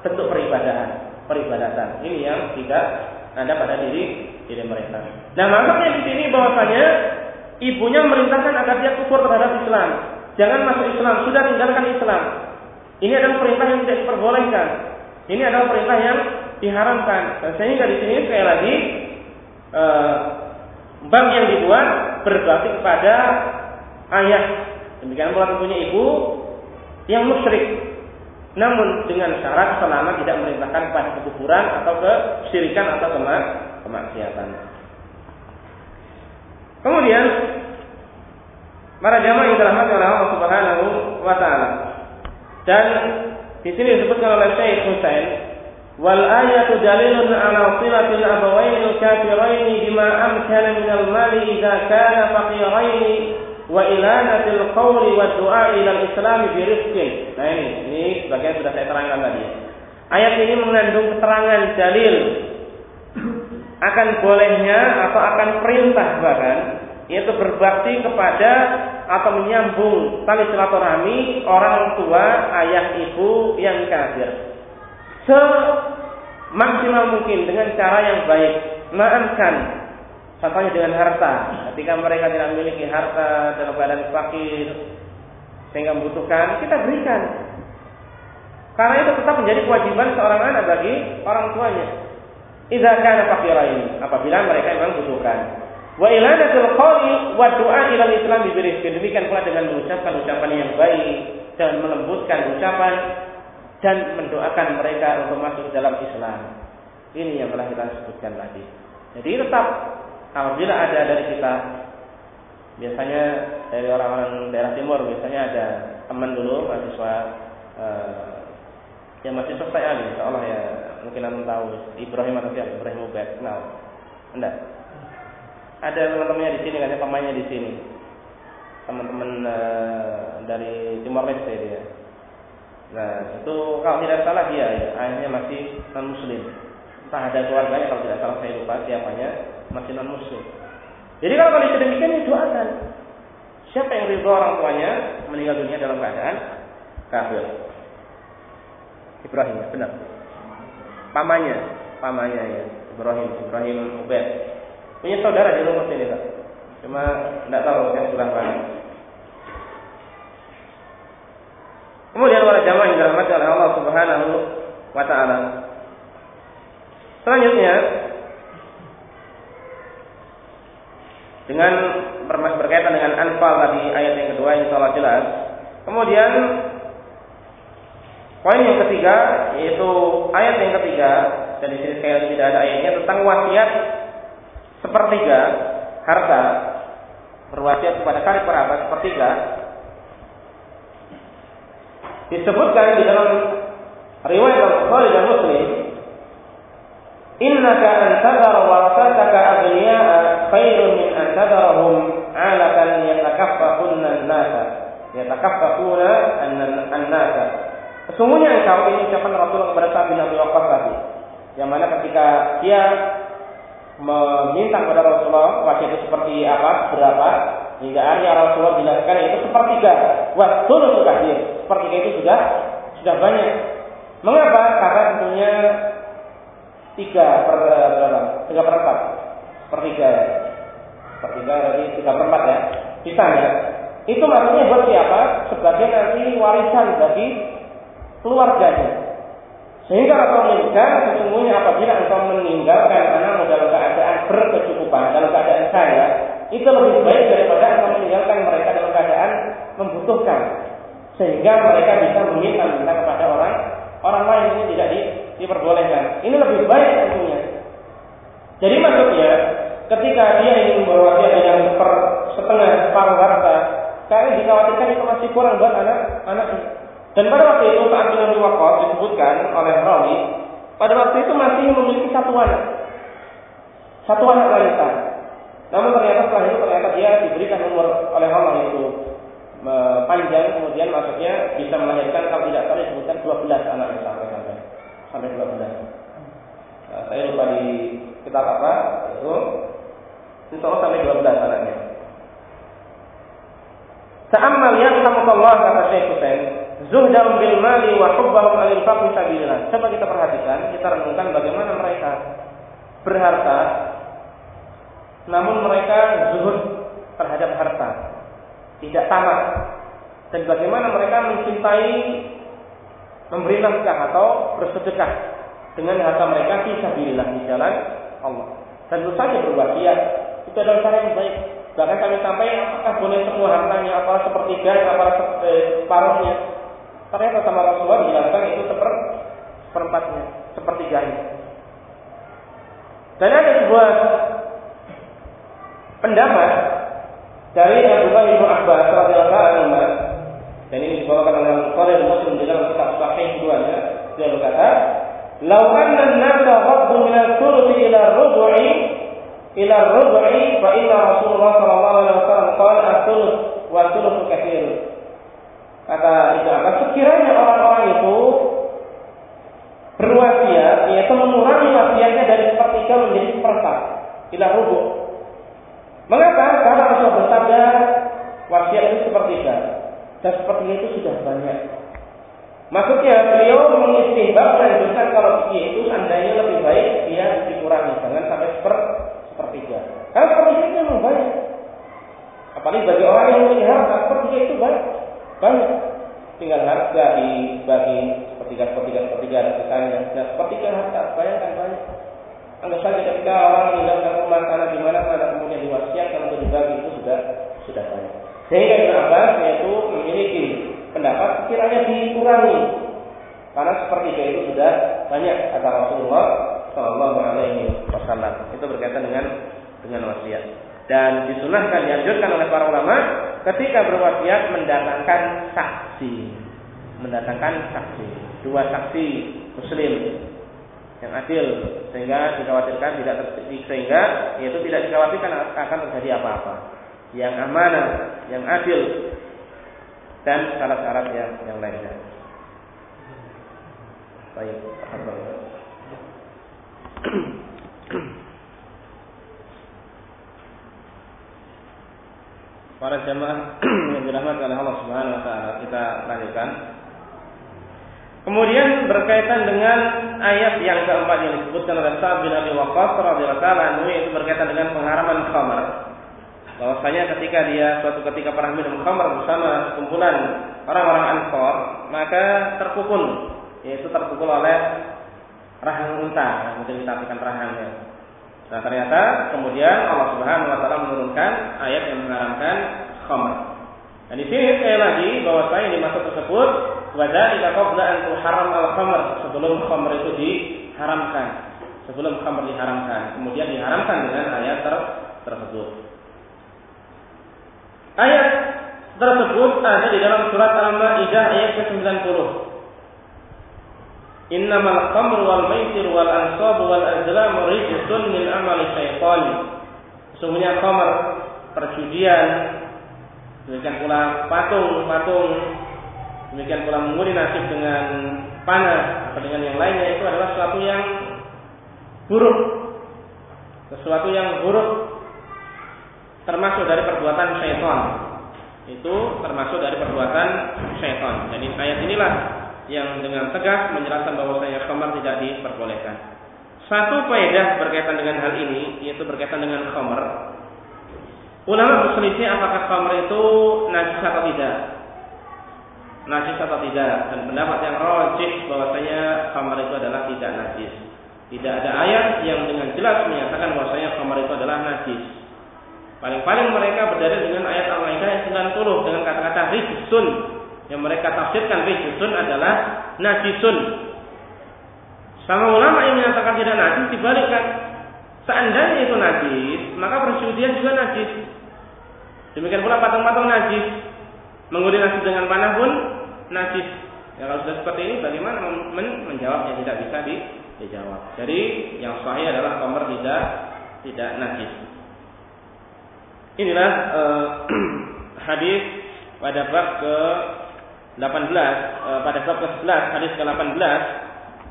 bentuk peribadahan, peribadatan. Ini yang tidak ada pada diri diri mereka. Nah, maksudnya di sini bahwasanya ibunya memerintahkan agar dia kufur terhadap Islam. Jangan masuk Islam, sudah tinggalkan Islam. Ini adalah perintah yang tidak diperbolehkan. Ini adalah perintah yang diharamkan. Sehingga di sini sekali lagi eh, yang dibuat berbakti kepada ayah. Demikian pula tentunya ibu yang musyrik. Namun dengan syarat selama tidak merintahkan kepada kekufuran atau kesyirikan atau kemaksiatan. Kemudian Para jamaah yang dirahmati oleh Allah Subhanahu wa taala. Dan di sini disebutkan oleh Syekh Husain wal ayatu dalilun ala silatil abawain al-kafirain bima amkana min al-mali idza kana faqirain wa ilanatil qawli wa du'a ila al-islam bi rizqin. Nah ini, ini sebagian sudah saya terangkan tadi. Ayat ini mengandung keterangan dalil akan bolehnya atau akan perintah bahkan yaitu berbakti kepada atau menyambung tali silaturahmi orang tua, ayah, ibu yang kafir. Semaksimal mungkin dengan cara yang baik, maafkan Contohnya dengan harta. Ketika mereka tidak memiliki harta dalam keadaan fakir sehingga membutuhkan, kita berikan. Karena itu tetap menjadi kewajiban seorang anak bagi orang tuanya. Idza kana fakirain, apabila mereka memang butuhkan. Wa ilanatul qawli wa du'a ila Islam birizqin. Demikian pula dengan mengucapkan ucapan yang baik dan melembutkan ucapan dan mendoakan mereka untuk masuk dalam Islam. Ini yang telah kita sebutkan tadi. Jadi tetap apabila ada dari kita biasanya dari orang-orang daerah timur biasanya ada teman dulu mahasiswa uh, yang masih selesai ali insya Allah ya mungkin anda tahu Ibrahim atau siapa? Ibrahim Ubed kenal? Anda ada teman-temannya di sini katanya pemainnya di sini. Teman-teman uh, dari Timor Leste dia. Nah itu kalau tidak salah dia ya, ayahnya masih non Muslim entah ada keluarganya kalau tidak salah saya lupa siapanya masih non muslim. Jadi kalau kondisi demikian ya doakan. Siapa yang ridho orang tuanya meninggal dunia dalam keadaan kafir? Ibrahim, benar. Pamannya, pamannya ya, Ibrahim, Ibrahim Ubed. Punya saudara di rumah sini, Pak. Cuma tidak tahu yang sudah mana. Kemudian para jamaah yang dirahmati oleh Allah Subhanahu wa taala. Selanjutnya dengan berkaitan dengan anfal tadi ayat yang kedua yang salah jelas. Kemudian poin yang ketiga yaitu ayat yang ketiga dan di sini sekali tidak ada ayatnya tentang wasiat sepertiga harta berwasiat kepada karib kerabat sepertiga disebutkan di dalam riwayat Al-Bukhari dan Muslim innaka an tadhara warasataka aghniya'a khairun min an tadharahum 'alatan yatakaffafuna an-nasa yatakaffafuna an-nasa Sesungguhnya engkau ini ucapan Rasulullah kepada Sa'ad bin Abi Waqqas tadi yang mana ketika dia meminta kepada Rasulullah wasiat itu seperti apa, berapa, hingga akhirnya Rasulullah jelaskan itu sepertiga. Waktu itu kasih, sepertiga itu sudah sudah banyak. Mengapa? Karena tentunya tiga per berapa? Tiga per empat. Sepertiga ya. Sepertiga berarti tiga per empat ya. Sisanya. Itu maksudnya buat siapa? Sebagai nanti warisan bagi keluarganya. Sehingga Rasul menyebutkan sesungguhnya apabila engkau meninggalkan anakmu dalam keadaan berkecukupan, dalam keadaan kaya, itu lebih baik daripada engkau meninggalkan mereka dalam keadaan membutuhkan. Sehingga mereka bisa meminta-minta kepada orang orang lain ini tidak di, diperbolehkan. Ini lebih baik tentunya. Jadi maksudnya ketika dia ingin berwasiat dengan seper, setengah separuh harta, karena dikhawatirkan itu masih kurang buat anak-anaknya. Dan pada waktu itu saat Nabi Waqqas disebutkan oleh Rawi, pada waktu itu masih memiliki satu anak. Satu anak wanita. Namun ternyata setelah itu ternyata dia diberikan umur oleh Allah itu panjang kemudian maksudnya bisa melahirkan kalau tidak salah disebutkan 12 anak sampai sampai sampai 12. Nah, saya lupa di kitab apa itu insya Allah sampai 12 anaknya. Ta'ammal yarhamukallah kata Syekh Hussein Zuhdam bil mali wa hubbahum alil faqri sabilillah. Coba kita perhatikan, kita renungkan bagaimana mereka berharta namun mereka zuhud terhadap harta tidak tamat dan bagaimana mereka mencintai memberi nafkah atau bersedekah dengan harta mereka sabilillah di jalan Allah. Dan tentu saja berwasiat itu adalah cara yang baik. Bahkan kami sampai apakah boleh semua hartanya apa sepertiga apa separuhnya. Ternyata sama Rasulullah dijelaskan itu seper seperempatnya, sepertiganya. Dan ada sebuah pendapat dari Abdullah bin Abbas radhiyallahu anhu dan ini dibawakan oleh Bukhari dan Muslim di dalam kitab Sahih keduanya dia berkata "Lau anna an-nasa ghaddu min al-thuluthi ila ar-rubu'i ila ar-rubu'i fa inna Rasulullah sallallahu alaihi wasallam qala al-thuluth wa al-thuluth katsir." Kata Ibnu Abbas, sekiranya orang-orang itu berwasiat, yaitu mengurangi wasiatnya dari sepertiga menjadi seperempat, ila rubu' Mengapa? Karena Rasul bersabda wasiat itu sepertiga. Dan sepertiga itu sudah banyak. Maksudnya beliau mengistimbang menunjukkan kalau itu seandainya lebih baik dia dikurangi jangan sampai seper sepertiga. Karena Tapi bagi orang yang memiliki harta, sepertiga itu banyak. Banyak. Tinggal harga dibagi sepertiga, sepertiga, sepertiga, dan sisanya. Dan sepertiga harta, bayangkan banyak. Anggap saja ketika orang meninggalkan rumah tanah di mana mana kemudian diwasiatkan untuk dibagi itu sudah sudah banyak. Sehingga Ibn Abbas yaitu memiliki pendapat sekiranya dikurangi karena sepertiga itu sudah banyak kata Rasulullah Shallallahu Alaihi Wasallam. Itu berkaitan dengan dengan wasiat. Dan disunahkan dianjurkan oleh para ulama ketika berwasiat mendatangkan saksi, mendatangkan saksi, dua saksi muslim yang adil sehingga dikhawatirkan tidak terjadi sehingga yaitu tidak dikhawatirkan akan terjadi apa-apa yang amanah yang adil dan syarat-syarat yang yang lainnya. Baik, Para jemaah yang dirahmati oleh Allah Subhanahu wa taala, kita lanjutkan. Kemudian berkaitan dengan ayat yang keempat yang disebutkan oleh Sa'ad bin Abi Waqqas radhiyallahu anhu yaitu berkaitan dengan pengharaman khamar. Bahwasanya ketika dia suatu ketika pernah minum khamar bersama kumpulan orang-orang Ansor, maka terpukul yaitu terpukul oleh rahang unta, mungkin kita artikan rahangnya. Nah ternyata kemudian Allah Subhanahu Wa Taala menurunkan ayat yang mengharamkan khamr. Dan di sini sekali lagi bahwa saya dimaksud tersebut wadalika qabla an tuharram al khamr sebelum khamr itu diharamkan. Sebelum khamr diharamkan, kemudian diharamkan dengan ayat ter tersebut. Ayat tersebut ada di dalam surat Al-Maidah ayat ke-90. Innamal khamru wal maisir wal ansab wal azlam rijsun min amali syaitan. Sesungguhnya khamr, perjudian, demikian pula patung-patung, demikian pula mengundi nasib dengan panah atau dengan yang lainnya itu adalah sesuatu yang buruk. Sesuatu yang buruk termasuk dari perbuatan syaitan. Itu termasuk dari perbuatan syaitan. Jadi ayat inilah yang dengan tegas menjelaskan bahwasanya khamar tidak diperbolehkan. Satu faedah berkaitan dengan hal ini yaitu berkaitan dengan khamar. Ulama berselisih apakah khamar itu najis atau tidak. Najis atau tidak dan pendapat yang rajih bahwasanya khamar itu adalah tidak najis. Tidak ada ayat yang dengan jelas menyatakan bahwasanya khamar itu adalah najis. Paling-paling mereka berdalil dengan ayat Al-Maidah ayat 90 dengan kata-kata rijsun yang mereka tafsirkan rijsun adalah najisun. Sama ulama yang menyatakan tidak najis dibalikkan. Seandainya itu najis, maka persudian juga najis. Demikian pula patung-patung najis. Mengundi najis dengan panah pun najis. Ya kalau sudah seperti ini bagaimana men menjawabnya tidak bisa di dijawab. Jadi yang sahih adalah kamar tidak tidak najis. Inilah uh, hadis pada bab ke 18 eh, pada bab ke-11 hadis ke-18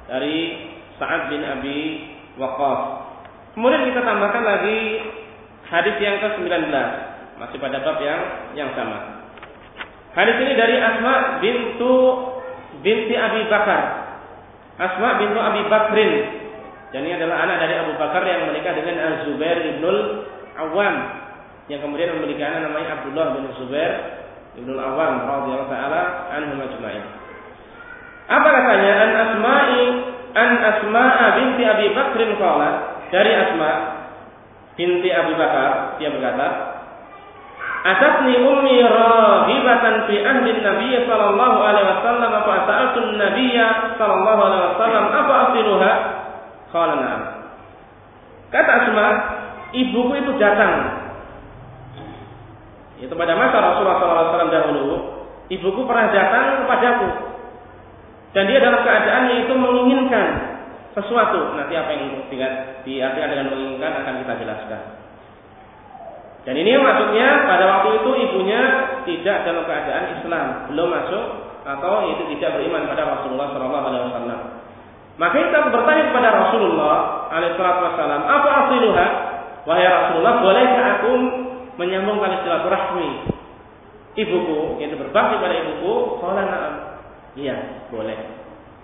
dari Sa'ad bin Abi Waqqas. Kemudian kita tambahkan lagi hadis yang ke-19 masih pada bab yang yang sama. Hadis ini dari Asma bintu binti Abi Bakar. Asma bintu Abi Bakrin. Dan ini adalah anak dari Abu Bakar yang menikah dengan Az-Zubair ibnul Awam yang kemudian memiliki anak namanya Abdullah bin Zubair Ibnu Awam radhiyallahu taala anhu majma'in. Apa katanya? An Asma'i an Asma'a binti Abi Bakrin qala dari Asma binti Abi Bakar dia berkata Atatni ummi rahibatan fi ahli Nabi sallallahu alaihi wasallam fa sa'altu Nabi sallallahu alaihi wasallam apa asiluha? Qala na'am. Kata Asma, ibuku itu datang itu pada masa Rasulullah SAW dahulu, ibuku pernah datang kepadaku. Dan dia dalam keadaan yaitu menginginkan sesuatu. Nanti apa yang diartikan dengan menginginkan akan kita jelaskan. Dan ini maksudnya pada waktu itu ibunya tidak dalam keadaan Islam, belum masuk atau itu tidak beriman pada Rasulullah SAW. Maka kita bertanya kepada Rasulullah Alaihissalam, apa asiluha? Wahai Rasulullah, bolehkah aku menyambung tali silaturahmi ibuku, yaitu berbakti pada ibuku, qala na'am. Iya, boleh.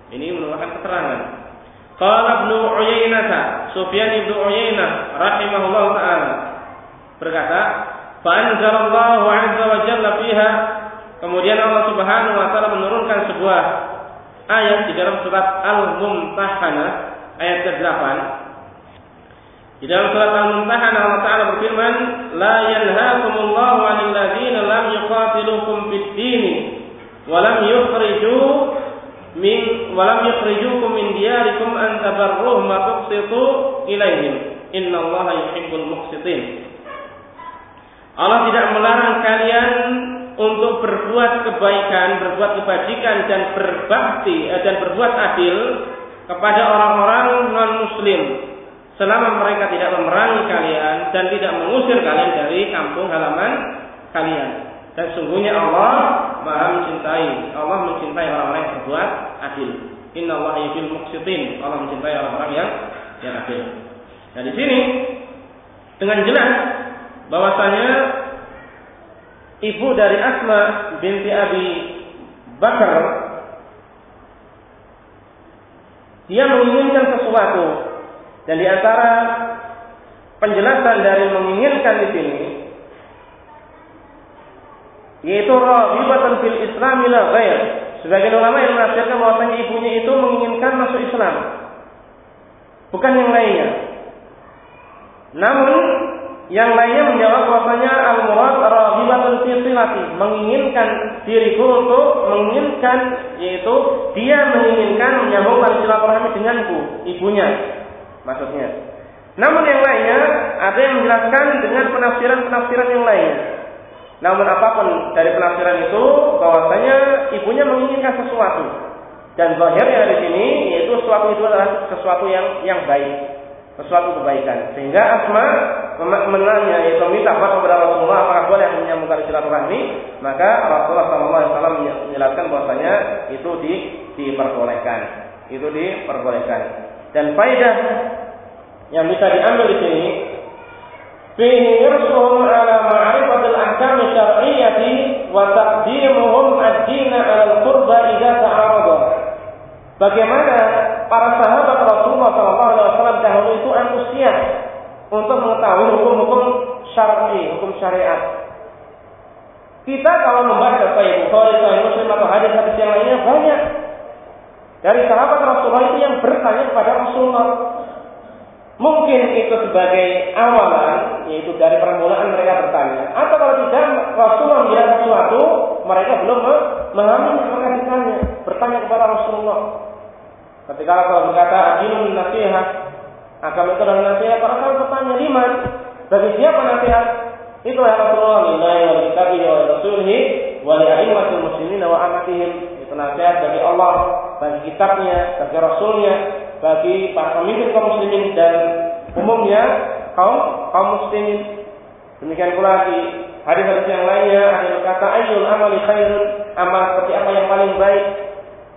Ini merupakan keterangan. Qala Ibnu Uyainah, Sufyan Ibnu Uyainah rahimahullah taala berkata, Fa'anzalallahu azza wa jalla fiha Kemudian Allah Subhanahu wa taala menurunkan sebuah ayat di dalam surat Al-Mumtahanah ayat ke-8. Di dalam surat Al-Mumtahanah Allah Taala berfirman, "La yanhaakumullahu 'anil ladzina lam yuqatilukum fid-din wa lam yukhriju min wa lam yukhrijukum min diyarikum an tabarruhum wa tuqsitu ilaihim. Innallaha yuhibbul muqsitin." Allah tidak melarang kalian untuk berbuat kebaikan, berbuat kebajikan dan berbakti eh, dan berbuat adil kepada orang-orang non-muslim selama mereka tidak memerangi kalian dan tidak mengusir kalian dari kampung halaman kalian. Dan sungguhnya Allah Maha mencintai, Allah mencintai orang-orang yang berbuat adil. Inna Allah yuhibbul muqsitin. Allah mencintai orang-orang yang yang adil. Nah di sini dengan jelas bahwasanya ibu dari Asma binti Abi Bakar dia menginginkan sesuatu dan di antara penjelasan dari menginginkan di sini yaitu rahibatan fil Islam ila ghair. Sebagian ulama yang menafsirkan bahwasanya ibunya itu menginginkan masuk Islam. Bukan yang lainnya. Namun yang lainnya menjawab bahwasanya al-murad rahibatun fi silati, menginginkan diriku untuk menginginkan yaitu dia menginginkan menyambungkan silaturahmi denganku, ibunya. Maksudnya. Namun yang lainnya ada yang menjelaskan dengan penafsiran-penafsiran yang lain. Namun apa pun dari penafsiran itu bahwasanya ibunya menginginkan sesuatu dan zahirnya di sini yaitu sesuatu itu adalah sesuatu yang yang baik sesuatu kebaikan. Sehingga Asma menanya yaitu minta fatwa kepada Rasulullah apakah boleh menyambungkan silaturahmi, maka Rasulullah SAW menjelaskan bahwasanya itu di, diperbolehkan. Itu diperbolehkan. Dan faedah yang bisa diambil di sini fihi irsuhum ala ma'rifatil ahkam syar'iyyati wa taqdimuhum ad-dina 'ala al-qurba idza ta'arada. Bagaimana para sahabat Rasulullah SAW dahulu itu antusias untuk mengetahui hukum-hukum syar'i, hukum syariat. Kita kalau membaca Sahih Bukhari, Sahih Muslim atau hadis-hadis yang lainnya banyak dari sahabat Rasulullah itu yang bertanya kepada Rasulullah. Mungkin itu sebagai awalan, yaitu dari permulaan mereka bertanya. Atau kalau tidak, Rasulullah bilang sesuatu, mereka belum memahami maka ditanya, bertanya kepada Rasulullah. Ketika Rasul berkata, "Adilun nasihat," agama itu adalah nasihat. Para sahabat bertanya, "Liman?" Bagi siapa nasihat? Itu ya Rasulullah, "Lillahi wa kitabihi wa rasulihi wa li a'immatil muslimin wa amatihim." Itu nasihat bagi Allah, bagi kitabnya, bagi rasulnya, bagi para pemimpin kaum muslimin dan umumnya kaum kaum muslimin. Demikian pula di hadis-hadis yang lainnya ada berkata ayyul amali khairun, amal seperti apa yang paling baik?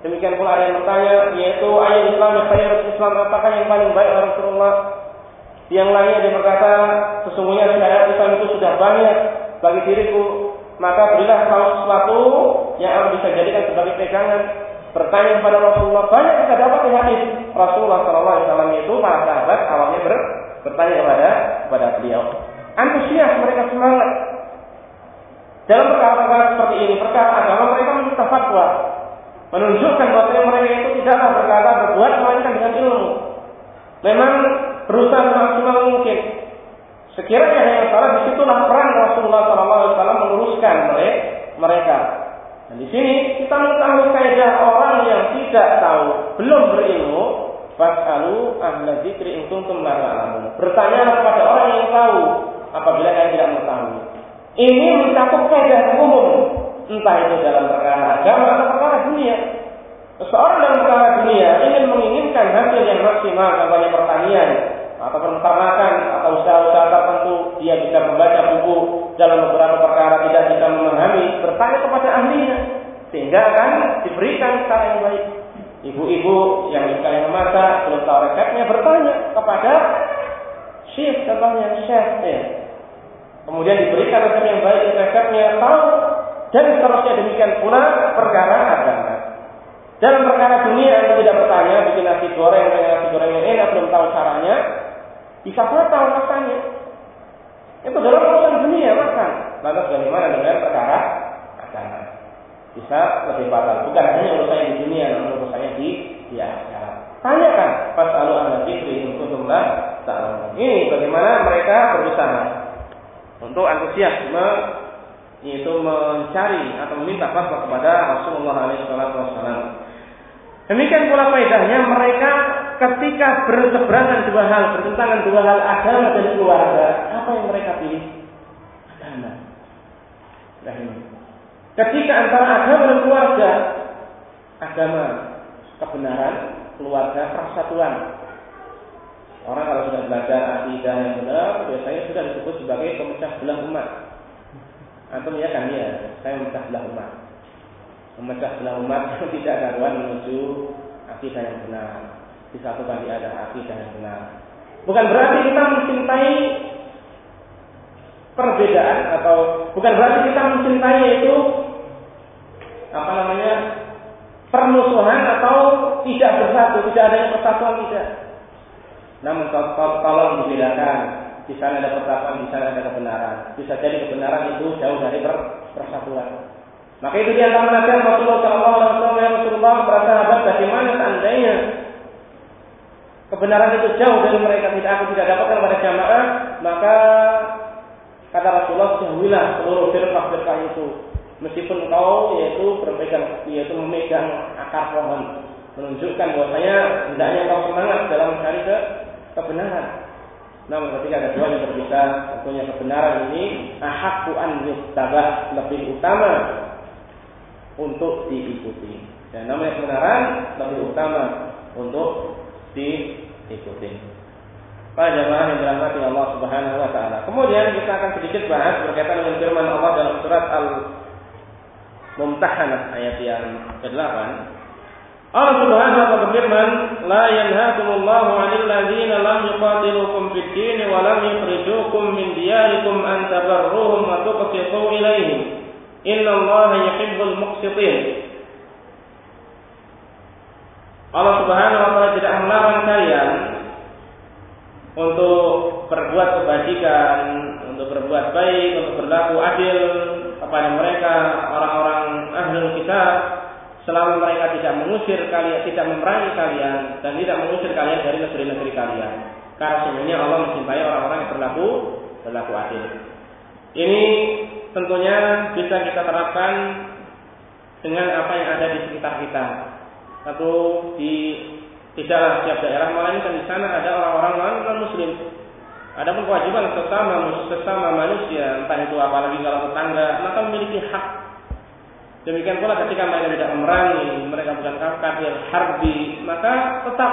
Demikian pula ada yang bertanya, yaitu ayat Islam yang khair Islam apakah yang paling baik Rasulullah? Yang lainnya dia berkata, sesungguhnya syariat Islam itu sudah banyak bagi diriku, maka berilah kalau sesuatu yang bisa jadikan sebagai pegangan. Bertanya kepada Rasulullah, banyak kita dapat di hadis Rasulullah SAW itu para sahabat awalnya ber, bertanya kepada kepada beliau. Antusias mereka semangat dalam perkara-perkara seperti ini, perkara agama mereka meminta fatwa, menunjukkan bahwa mereka itu tidaklah berkata berbuat melainkan dengan ilmu. Memang berusaha semaksimal mungkin. Sekiranya ada yang salah, di situlah peran Rasulullah SAW meluruskan mereka. Dan di sini kita mengetahui kaidah orang yang tidak tahu, belum berilmu, Fas'alu ahla dzikri in kuntum. Bertanyalah kepada orang yang tahu apabila kalian tidak mengetahui. Ini mencakup kaidah umum entah itu dalam perkara agama atau perkara dunia. Seseorang dalam perkara dunia ingin menginginkan hasil yang maksimal, contohnya pertanian atau peternakan atau usaha-usaha tertentu, dia bisa membaca buku dalam beberapa perkara tidak bisa memahami, bertanya kepada ahlinya sehingga akan diberikan cara yang baik. Ibu-ibu yang yang memasak belum tahu resepnya bertanya kepada chef contohnya chef ya. Kemudian diberikan resep yang baik, resepnya tahu dan seterusnya demikian pula perkara agama. Dalam perkara dunia yang tidak bertanya, bikin nasi goreng, nasi goreng yang enak, belum tahu caranya, bisa tahu rasanya. Itu dalam urusan dunia makan. Lantas bagaimana dengan perkara agama? Bisa lebih fatal. Bukan hanya urusan di dunia, namun urusannya di di akhirat. Tanyakan pas lalu anda fikri untuk tak Ini bagaimana mereka berusaha untuk antusiasme yaitu mencari atau meminta fatwa kepada Rasulullah SAW. Demikian pula faedahnya mereka ketika berseberangan dua hal, bertentangan dua hal agama dan keluarga, apa yang mereka pilih? Agama. Nah ini. Ketika antara agama dan keluarga, agama kebenaran, keluarga persatuan. Orang kalau sudah belajar akidah yang benar, biasanya sudah disebut sebagai pemecah belah umat. Antum ya kan ya, saya memecah belah umat. Memecah belah umat tidak karuan menuju akidah yang benar. Di ada akidah yang benar. Bukan berarti kita mencintai perbedaan atau bukan berarti kita mencintai itu apa namanya permusuhan atau tidak bersatu, tidak adanya persatuan tidak. Namun tolong dibedakan di sana ada persatuan, di sana ada kebenaran. Bisa jadi kebenaran itu jauh dari persatuan. Maka itu di antara nasihat Rasulullah SAW ya Rasulullah para sahabat bagaimana seandainya kebenaran itu jauh dari mereka tidak aku tidak dapatkan pada jamaah maka kata Rasulullah jauhilah seluruh firqah-firqah itu. Meskipun kau yaitu berpegang yaitu memegang akar pohon menunjukkan bahwasanya hendaknya kau semangat dalam mencari ke kebenaran. Namun ketika ada dua yang berbeda, tentunya kebenaran ini ahakku an lebih utama untuk diikuti. Dan namanya kebenaran lebih utama untuk diikuti. Para jamaah yang dirahmati Allah Subhanahu wa taala. Kemudian kita akan sedikit bahas berkaitan dengan firman Allah dalam surat Al-Mumtahanah ayat yang ke-8 Allah Subhanahu wa taala berfirman, "La yanhaakumullahu 'anil ladzina lam yuqatilukum fid din wa lam yukhrijukum min diyarikum an tabarruhum wa tuqsitu ilaihim. Innallaha yuhibbul muqsitin." Allah Subhanahu wa taala tidak melarang kalian untuk berbuat kebajikan, untuk berbuat baik, untuk berlaku adil kepada mereka orang-orang ahlul kitab selama mereka tidak mengusir kalian, tidak memerangi kalian dan tidak mengusir kalian dari negeri-negeri kalian. Karena sebenarnya Allah mencintai orang-orang yang berlaku berlaku adil. Ini tentunya bisa kita terapkan dengan apa yang ada di sekitar kita. Satu di tidak setiap daerah melainkan di sana ada orang-orang non muslim. Ada pun kewajiban sesama sesama manusia, entah itu apalagi kalau tetangga, maka memiliki hak Demikian pula ketika mereka tidak memerangi, mereka bukan kafir harbi, maka tetap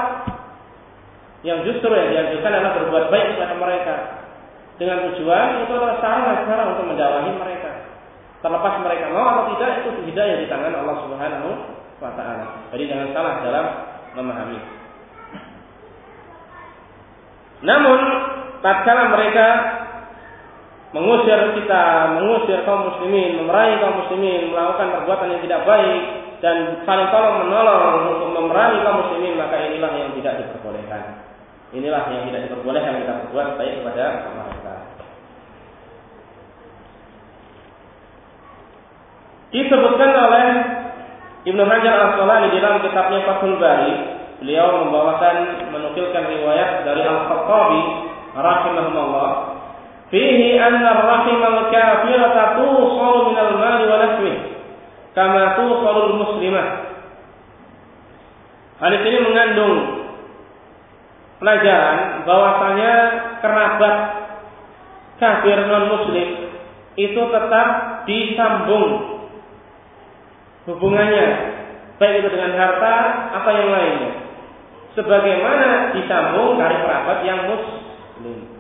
yang justru yang dianjurkan adalah berbuat baik kepada mereka dengan tujuan itu adalah sarana cara untuk mendakwahi mereka. Terlepas mereka mau atau tidak itu hidayah di tangan Allah Subhanahu wa taala. Jadi jangan salah dalam memahami. Namun tatkala mereka mengusir kita, mengusir kaum muslimin, memerangi kaum muslimin, melakukan perbuatan yang tidak baik dan saling tolong menolong untuk memerangi kaum muslimin, maka inilah yang tidak diperbolehkan. Inilah yang tidak diperbolehkan kita berbuat baik kepada mereka. Disebutkan oleh Ibnu Hajar Al-Asqalani dalam kitabnya Fathul Bari, beliau membawakan menukilkan riwayat dari Al-Khattabi rahimahullah Fihi anna rahim al-kafirata tusalu min al-mali wa nahwi kama tusalu al-muslimah. Hadis ini mengandung pelajaran bahwasanya kerabat kafir non muslim itu tetap disambung hubungannya baik itu dengan harta apa yang lainnya sebagaimana disambung dari kerabat yang muslim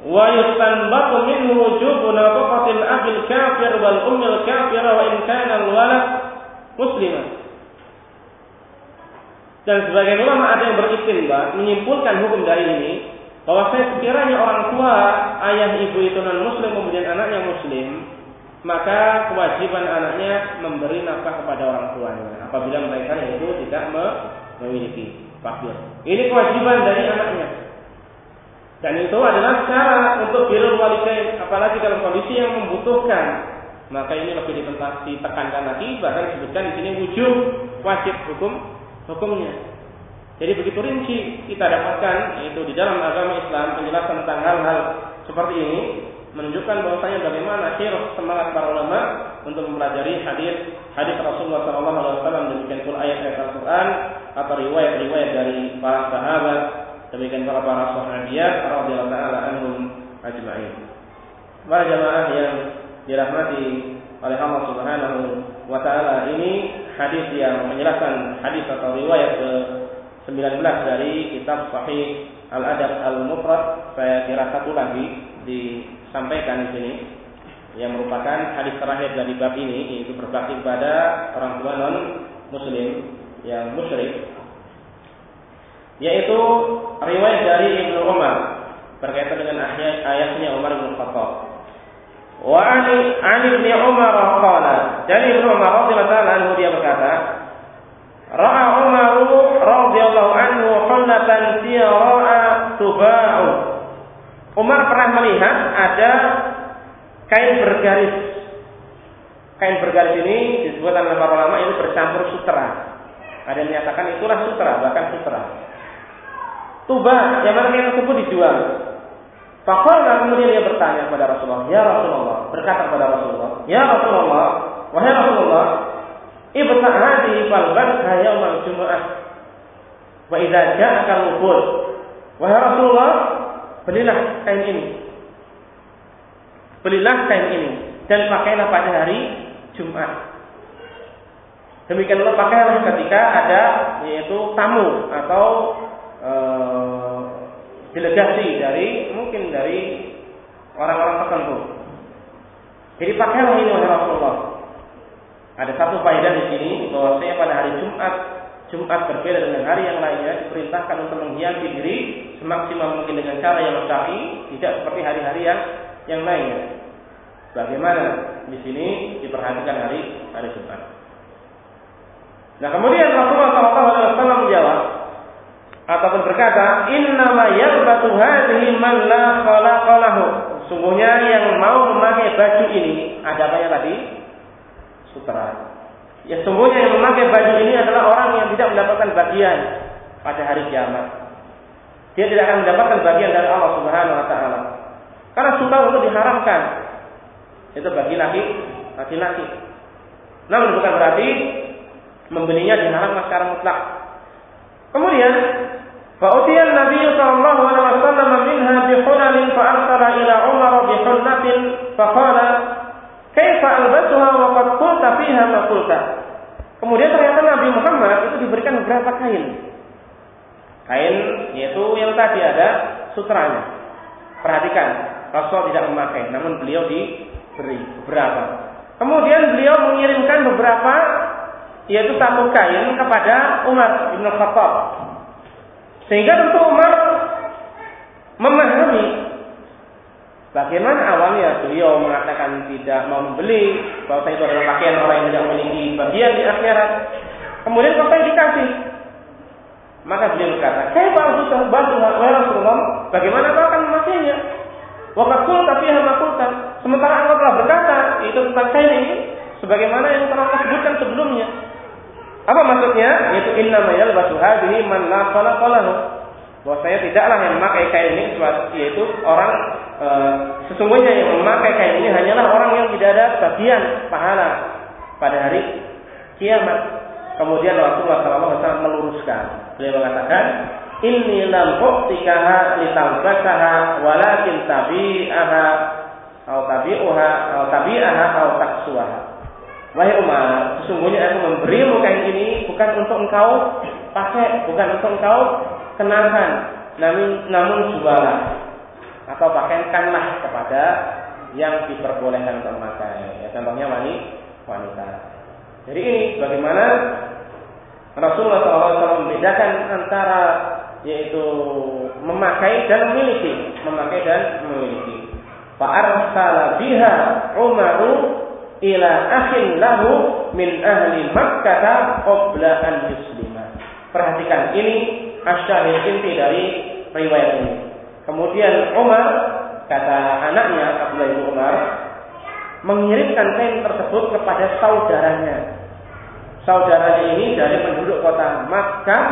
wa yustanbatu minhu wujubu nafaqatil abil kafir wal ummil kafir wa in kana al walad musliman. Dan sebagian ulama ada yang beristinbat menyimpulkan hukum dari ini bahwa sekiranya orang tua ayah ibu itu non muslim kemudian anaknya muslim maka kewajiban anaknya memberi nafkah kepada orang tuanya apabila mereka itu tidak memiliki fakir. Ini kewajiban dari anaknya. Dan itu adalah cara untuk birrul walidain, apalagi dalam kondisi yang membutuhkan. Maka ini lebih ditekankan lagi, bahkan disebutkan di sini wujud wajib hukum hukumnya. Jadi begitu rinci kita dapatkan yaitu di dalam agama Islam penjelasan tentang hal-hal seperti ini menunjukkan bahwasanya bagaimana akhir semangat para ulama untuk mempelajari hadis hadis Rasulullah SAW demikian pula ayat-ayat Al-Quran atau riwayat-riwayat dari para sahabat demikian para para sahabiat radhiyallahu taala anhum ajma'in. Para jamaah yang dirahmati oleh Allah Subhanahu wa taala ini hadis yang menjelaskan hadis atau riwayat ke 19 dari kitab Sahih Al-Adab Al-Mufrad saya kira satu lagi disampaikan di sini yang merupakan hadis terakhir dari bab ini yaitu berbakti kepada orang tua non muslim yang musyrik yaitu riwayat dari Ibnu Umar berkaitan dengan ayat ayatnya Umar bin Khattab. Wa ani an Ibnu Umar qala, dari Ibnu Umar radhiyallahu anhu dia berkata, Ra'a Umar radhiyallahu anhu hullatan siyara'a tuba'u. Umar pernah melihat ada kain bergaris. Kain bergaris ini disebutkan oleh para ulama ini bercampur sutra. Ada yang menyatakan itulah sutra, bahkan sutra. Tuba yang mana kain tersebut dijual. Fakallah kemudian dia bertanya kepada Rasulullah, Ya Rasulullah, berkata kepada Rasulullah, Ya Rasulullah, wahai Rasulullah, ibta hadi fal basha yaumal jumu'ah. Wa idza ja'aka al Wahai Rasulullah, belilah kain ini. Belilah kain ini dan pakailah pada hari Jumat. Demikian pula pakailah ketika ada yaitu tamu atau uh, delegasi dari mungkin dari orang-orang tertentu. Jadi pakailah ini oleh Rasulullah. Ada satu faedah di sini bahwa saya pada hari Jumat Jumat berbeda dengan hari yang lainnya diperintahkan untuk menghiasi diri semaksimal mungkin dengan cara yang syar'i, tidak seperti hari-hari yang yang lainnya. Bagaimana di sini diperhatikan hari hari Jumat. Nah kemudian Rasulullah SAW menjawab, ataupun berkata, "Innama yalbatu hadhihi man la khalaqa lahu." Sungguhnya yang mau memakai baju ini, ada apa tadi? Sutra. Ya sungguhnya yang memakai baju ini adalah orang yang tidak mendapatkan bagian pada hari kiamat. Dia tidak akan mendapatkan bagian dari Allah Subhanahu wa taala. Karena sutra itu diharamkan. Itu bagi laki laki-laki. Namun bukan berarti membelinya diharamkan secara mutlak. Kemudian فأتي النبي صلى الله عليه وسلم منها بحلل فأرسل إلى عمر بحلة فقال Kaifa albasuha. Kemudian ternyata Nabi Muhammad itu diberikan beberapa kain. Kain yaitu yang tadi ada sutranya. Perhatikan, Rasul tidak memakai, namun beliau diberi beberapa. Kemudian beliau mengirimkan beberapa yaitu satu kain kepada Umar bin Khattab. Sehingga tentu Umar memahami bagaimana awalnya beliau mengatakan tidak mau membeli, bahwa itu adalah pakaian orang yang tidak memiliki bagian di akhirat. Kemudian saya dikasih. Maka beliau berkata, "Saya sudah bantu Rasulullah, bagaimana kau akan memakainya?" Waktu tapi hamakulta. Sementara engkau telah berkata itu tentang kain ini, sebagaimana yang telah kau sebutkan sebelumnya. Apa maksudnya? Yaitu inna mayal hadhihi man la khalaqalahu. Bahwa saya tidaklah yang memakai kain ini yaitu orang e, sesungguhnya yang memakai kain ini hanyalah orang yang tidak ada bagian pahala pada hari kiamat. Kemudian Rasulullah SAW meluruskan. Beliau mengatakan, Inni lam uqtikaha litalbasaha walakin tabi'aha atau tabi'uha atau tabi'aha atau taksuaha. Wahai Umar, sesungguhnya aku memberimu kain ini bukan untuk engkau pakai, bukan untuk engkau kenakan, namun namun jualah atau pakaikanlah kepada yang diperbolehkan untuk memakai. Ya, contohnya wanita. Jadi ini bagaimana Rasulullah SAW membedakan antara yaitu memakai dan memiliki, memakai dan memiliki. Fa'arsala biha Umaru ila akhin lahu min ahli Makkah qabla an yuslima. Perhatikan ini asyahid inti dari riwayat ini. Kemudian Umar kata anaknya Abdullah bin Umar mengirimkan kain tersebut kepada saudaranya. Saudaranya ini dari penduduk kota Makkah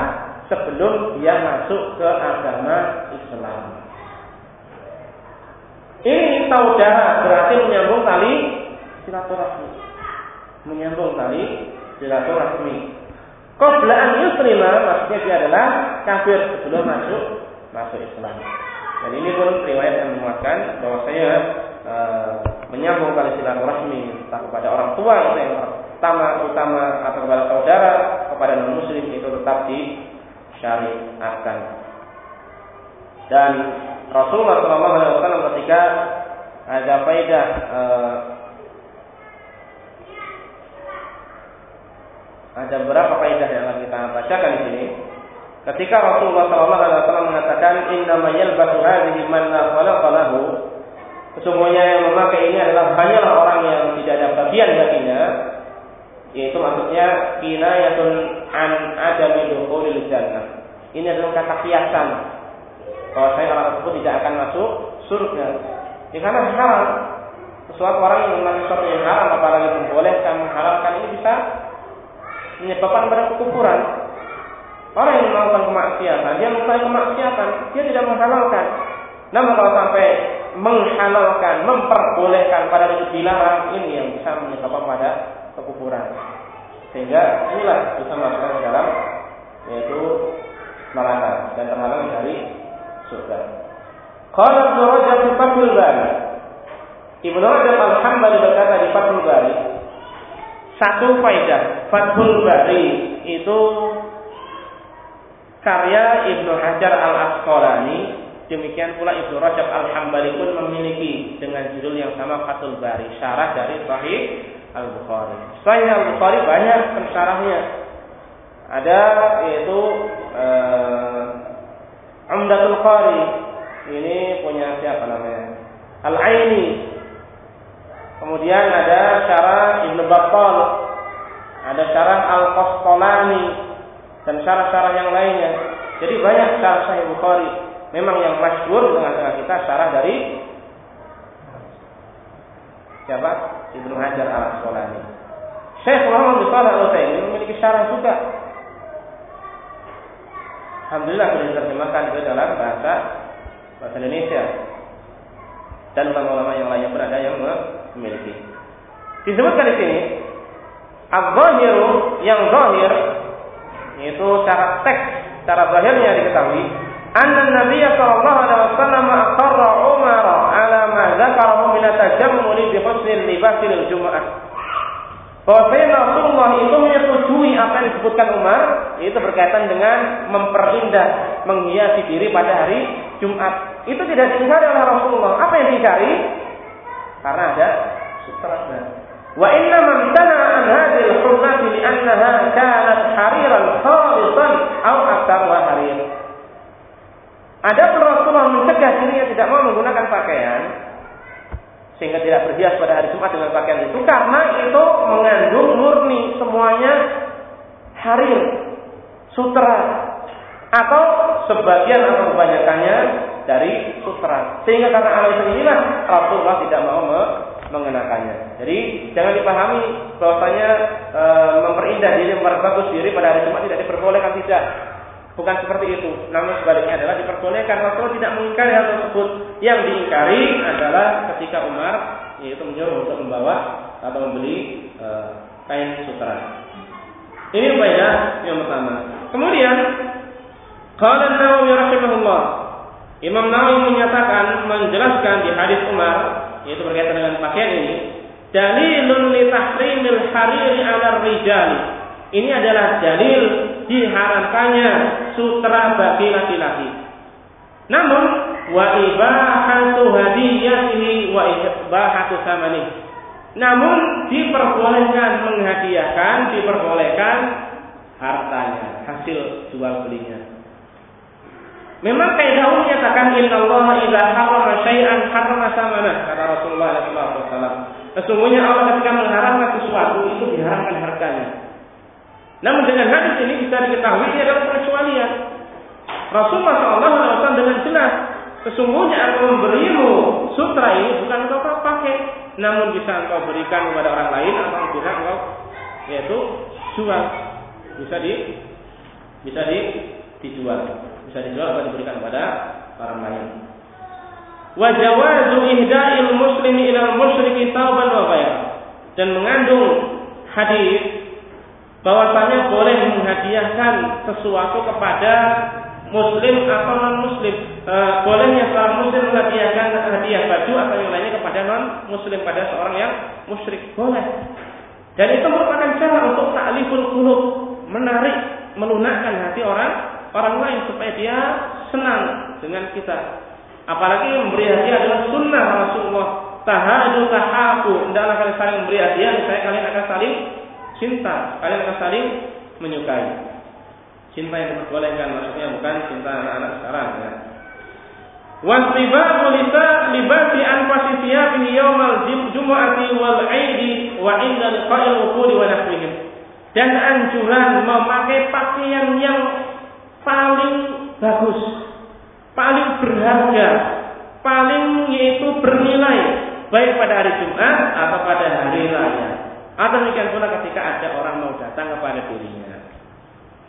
sebelum dia masuk ke agama Islam. Ini saudara berarti menyambung tali silaturahmi. Menyambung tali silaturahmi. Qoblaan yuslima maksudnya dia adalah kafir sebelum masuk masuk Islam. Dan ini pun riwayat yang menguatkan bahwa saya e, menyambung tali silaturahmi entah kepada orang tua yang pertama utama atau kepada saudara kepada non muslim itu tetap disyariatkan. Dan Rasulullah SAW ketika ada faedah e, ada beberapa faedah yang akan kita bacakan di sini. Ketika Rasulullah SAW mengatakan Inna yalbasu hadhihi man la khalaqa Sesungguhnya yang memakai ini adalah hanyalah orang yang tidak ada bagian baginya yaitu maksudnya kinayatun an adami dukhulil jannah. Ini adalah kata kiasan saya orang tersebut tidak akan masuk surga. Ya karena haram. Sesuatu orang yang memakai sesuatu yang haram apalagi membolehkan mengharamkan ini bisa menyebabkan pada kekufuran. Orang yang melakukan kemaksiatan, dia melakukan kemaksiatan, dia tidak menghalalkan. Namun kalau sampai menghalalkan, memperbolehkan pada itu dilarang, ini yang bisa menyebabkan pada kekufuran. Sehingga inilah bisa masuk ke dalam yaitu neraka dan terhalang dari surga. Qala Ibnu. Ibnu Rajab Al-Hambali berkata di Fathul Bari, satu faedah Fathul Bari itu karya Ibnu Hajar Al Asqalani demikian pula Ibnu Rajab Al Hambali pun memiliki dengan judul yang sama Fathul Bari syarah dari Sahih Al Bukhari. Sahih Al Bukhari banyak pensyarahnya. Ada yaitu uh, Umdatul Qari ini punya siapa namanya? Al Aini Kemudian ada syarah Ibnu Battal, ada syarah Al-Qastalani dan syarah-syarah yang lainnya. Jadi banyak syarah Sahih Bukhari. Memang yang masyhur dengan tengah kita syarah dari siapa? Ibnu Hajar Al-Asqalani. Syekh Muhammad bin Shalih Al-Utsaimin memiliki syarah juga. Alhamdulillah sudah diterjemahkan itu dalam bahasa bahasa Indonesia. Dan ulama-ulama yang lainnya berada yang memiliki. Disebutkan di sini Al-Zahiru yang zahir yaitu cara teks, cara zahirnya diketahui anna Nabi sallallahu alaihi wasallam aqarra Umar ala ma dzakarahu min tajammuli bi husnil libas lil. Bahwasanya Rasulullah itu menyetujui apa yang disebutkan Umar, yaitu berkaitan dengan memperindah, menghiasi diri pada hari Jumat. Itu tidak diingkari oleh Rasulullah. Apa yang diingkari? Karena ada sutranya. Wa inna man tana an hadhihi al-hurmati li annaha kanat hariran khalisan aw aktar wa harir. Ada Rasulullah mencegah dirinya tidak mau menggunakan pakaian sehingga tidak berhias pada hari Jumat dengan pakaian itu karena itu mengandung murni semuanya harir, sutra atau sebagian atau kebanyakannya dari sutra. Sehingga karena alasan inilah Rasulullah tidak mau mengenakannya. Jadi jangan dipahami bahwasanya e, memperindah diri, memperbagus diri pada hari Jumat tidak diperbolehkan tidak. Bukan seperti itu. Namun sebaliknya adalah diperbolehkan. Rasulullah tidak mengingkari hal tersebut. Yang diingkari adalah ketika Umar yaitu menyuruh untuk membawa atau membeli e, kain sutra. Ini faedah yang pertama. Kemudian Qala Nawawi rahimahullah Imam Nawawi menyatakan menjelaskan di hadis Umar yaitu berkaitan dengan pakaian ini dalilun li tahrimil hariri 'ala rijali. Ini adalah dalil diharamkannya sutra bagi laki-laki. Namun wa ibahatu hadiyatihi wa ibahatu samani. Namun diperbolehkan menghadiahkan, diperbolehkan hartanya, hasil jual belinya. Memang kaidah umum menyatakan Inna Allah idza harrama syai'an harrama samana kata Rasulullah SAW. Sesungguhnya Allah ketika mengharamkan sesuatu itu diharamkan harganya. Namun dengan hadis ini bisa diketahui ini adalah pengecualian. Rasulullah SAW dengan jelas Sesungguhnya aku memberimu sutra ini bukan untuk kau pakai, namun bisa engkau berikan kepada orang lain atau bisa engkau yaitu jual. Bisa di bisa di dijual. Bisa dijual atau diberikan kepada orang lain. Wa jawazu ihda'il muslimi ila musyriki tauban wa Dan mengandung hadis bahwasanya boleh menghadiahkan sesuatu kepada muslim atau non muslim. E, bolehnya seorang muslim menghadiahkan hadiah baju atau yang lainnya kepada non muslim pada seorang yang musyrik. Boleh. Dan itu merupakan cara untuk ta'liful qulub, menarik, melunakkan hati orang orang lain supaya dia senang dengan kita. Apalagi memberi hadiah adalah sunnah Rasulullah. Tahadu tahaku. Hendaklah kalian saling memberi hadiah, misalnya kalian akan saling cinta. Kalian akan saling menyukai. Cinta yang diperbolehkan maksudnya bukan cinta anak-anak sekarang ya. Waslibabu lisa libasi anfasi thiyabihi yawmal jumu'ati wal 'aidi wa 'inda liqa'il wuqudi wa nahwihim. Dan anjuran memakai pakaian yang paling bagus, paling berharga, paling yaitu bernilai baik pada hari Jumat atau pada hari raya. Atau demikian pula ketika ada orang mau datang kepada dirinya.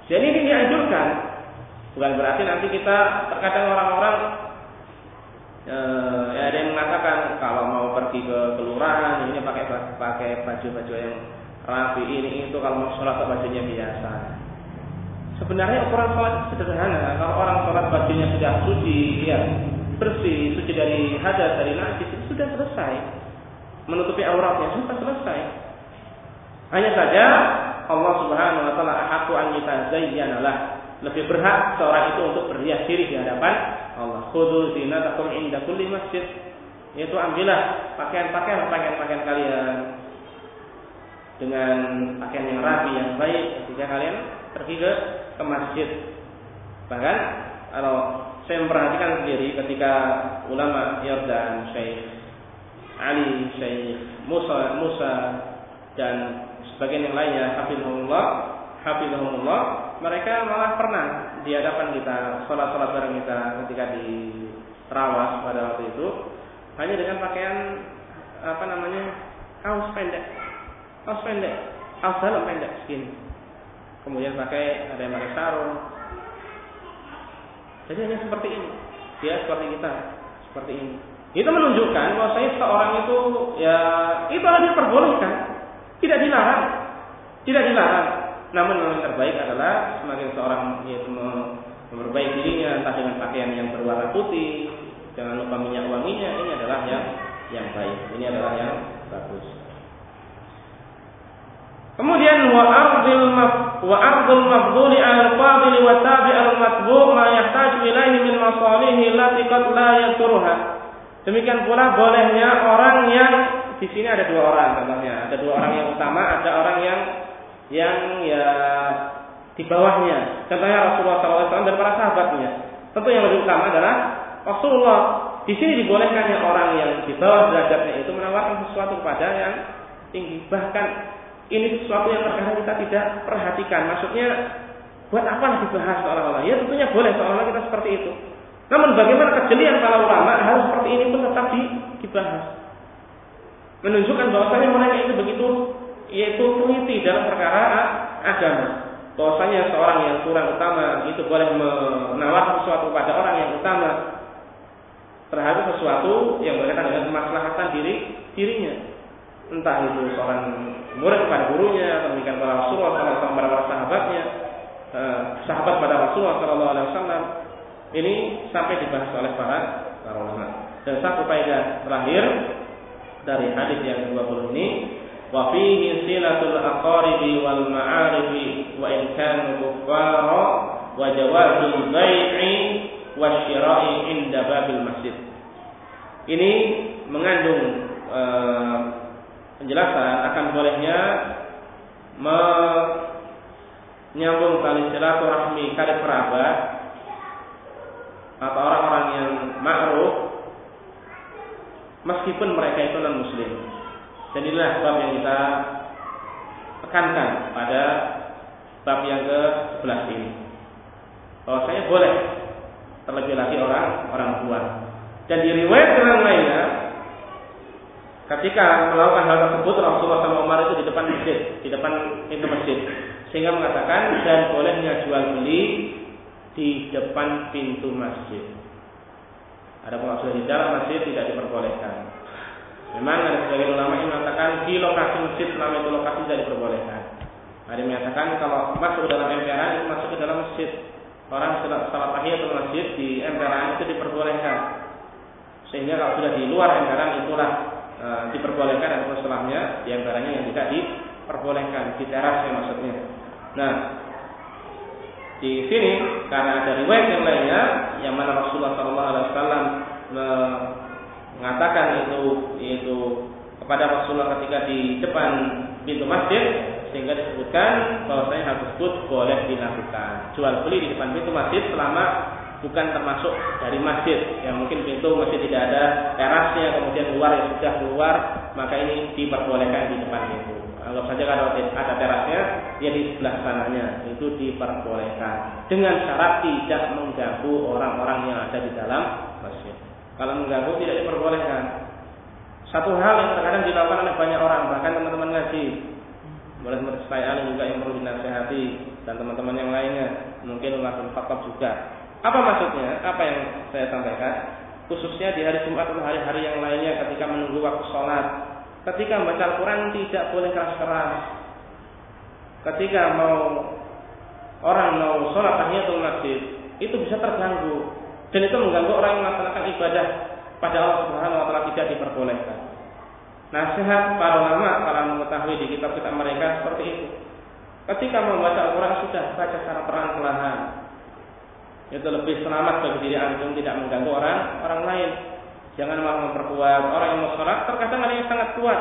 Jadi ini dianjurkan. Bukan berarti nanti kita terkadang orang-orang eh, ya ada yang mengatakan kalau mau pergi ke kelurahan ini pakai pakai baju-baju yang rapi ini itu kalau mau sholat bajunya biasa. Sebenarnya ukuran sholat sederhana. Kalau orang sholat bajunya sudah suci, ya bersih, suci dari hadas, dari najis, itu sudah selesai. Menutupi auratnya sudah selesai. Hanya saja Allah Subhanahu wa taala aku an yatazayyanalah. Lebih berhak seorang itu untuk berhias diri di hadapan Allah. Khudhu zinatakum inda kulli masjid. Yaitu ambillah pakaian-pakaian pakaian-pakaian kalian dengan pakaian yang rapi yang baik ketika kalian pergi ke ke masjid. Bahkan kalau saya memperhatikan sendiri ketika ulama Yordan, Syekh Ali, Syekh Musa, Musa dan sebagian yang lainnya hafizahumullah hafizahumullah mereka malah pernah di hadapan kita sholat-sholat bareng kita ketika di Rawas pada waktu itu hanya dengan pakaian apa namanya kaos pendek. Kaos pendek. Kaos dalam pendek skin kemudian pakai ada yang pakai sarung jadi hanya seperti ini dia seperti kita seperti ini itu menunjukkan bahwa saya seorang itu ya itu adalah diperbolehkan tidak dilarang. Tidak dilarang. Namun yang terbaik adalah semakin seorang yaitu memperbaiki dirinya entah dengan pakaian yang berwarna putih, jangan lupa minyak wanginya, ini adalah yang yang baik. Ini adalah yang bagus. Kemudian wa ardil maf wa ardul mafdhuli al fadil wa tabi al matbu ma yahtaju ilaihi min masalihi allati qad la yaturha. Demikian pula bolehnya orang yang di sini ada dua orang contohnya. Ada dua orang yang utama, ada orang yang yang ya di bawahnya. Contohnya Rasulullah SAW dan para sahabatnya. Tentu yang lebih utama adalah Rasulullah. Di sini dibolehkannya orang yang di bawah derajatnya itu menawarkan sesuatu kepada yang tinggi. Bahkan ini sesuatu yang terkadang kita tidak perhatikan. Maksudnya buat apa dibahas seolah-olah? Ya tentunya boleh seolah-olah kita seperti itu. Namun bagaimana kejelian para ulama hal seperti ini pun tetap dibahas menunjukkan bahwasanya mereka itu begitu yaitu teliti dalam perkara agama. Bahwasanya seorang yang kurang utama itu boleh menawarkan sesuatu kepada orang yang utama terhadap sesuatu yang berkaitan dengan kemaslahatan diri dirinya. Entah itu seorang murid kepada gurunya, atau demikian para Rasulullah SAW pada para sahabatnya, eh, sahabat pada Rasulullah SAW. Ini sampai dibahas oleh para para ulama. Dan satu faedah terakhir dari hadis yang ke-20 ini wa fihi silatul aqaribi wal ma'arifi wa in kanu kuffara wa jawazul bai'i wa syira'i inda babil masjid. Ini mengandung uh, penjelasan akan bolehnya menyambung tali silaturahmi kali kerabat atau orang-orang yang ma'ruf meskipun mereka itu non muslim. Dan inilah bab yang kita tekankan pada bab yang ke 11 ini. Bahwa saya boleh terlebih lagi orang orang tua. Dan di riwayat yang lainnya, ketika melakukan hal tersebut Rasulullah SAW Umar itu di depan masjid, di depan pintu masjid, sehingga mengatakan dan bolehnya jual beli di depan pintu masjid. Ada sudah di dalam masjid tidak diperbolehkan. Memang ada sebagian ulama yang mengatakan di lokasi masjid selama itu lokasi tidak diperbolehkan. Ada yang menyatakan kalau masuk ke dalam emperan itu masuk ke dalam masjid. Orang setelah atau masjid di emperan itu diperbolehkan. Sehingga kalau sudah di luar emperan itulah e, diperbolehkan dan setelahnya di emperannya yang tidak diperbolehkan di terasnya maksudnya. Nah, di sini karena ada riwayat yang lainnya yang mana Rasulullah SAW mengatakan itu itu kepada Rasulullah ketika di depan pintu masjid sehingga disebutkan bahwasanya hal tersebut boleh dilakukan jual beli di depan pintu masjid selama bukan termasuk dari masjid. Yang mungkin pintu masjid tidak ada terasnya kemudian luar yang sudah keluar maka ini diperbolehkan di depan pintu. Anggap saja kalau ada terasnya ya di sebelah sananya itu diperbolehkan. Dengan syarat tidak mengganggu orang-orang yang ada di dalam masjid. Kalau mengganggu tidak diperbolehkan. Satu hal yang terkadang dilakukan oleh banyak orang, bahkan teman-teman ngaji, boleh seperti saya juga yang perlu dinasehati dan teman-teman yang lainnya, mungkin melakukan faktor juga. Apa maksudnya? Apa yang saya sampaikan? Khususnya di hari Jumat atau hari-hari yang lainnya ketika menunggu waktu sholat. Ketika membaca Al-Quran tidak boleh keras-keras. Ketika mau orang mau sholat tahiyatul masjid, itu bisa terganggu. Dan itu mengganggu orang yang melaksanakan ibadah pada Allah Subhanahu wa taala tidak diperbolehkan. Nasihat para ulama para mengetahui di kitab-kitab mereka seperti itu. Ketika membaca Al-Quran sudah baca secara perlahan-lahan. Itu lebih selamat bagi diri antum tidak mengganggu orang orang lain. Jangan malah memperkuat orang yang mau sholat. Terkadang ada yang sangat kuat.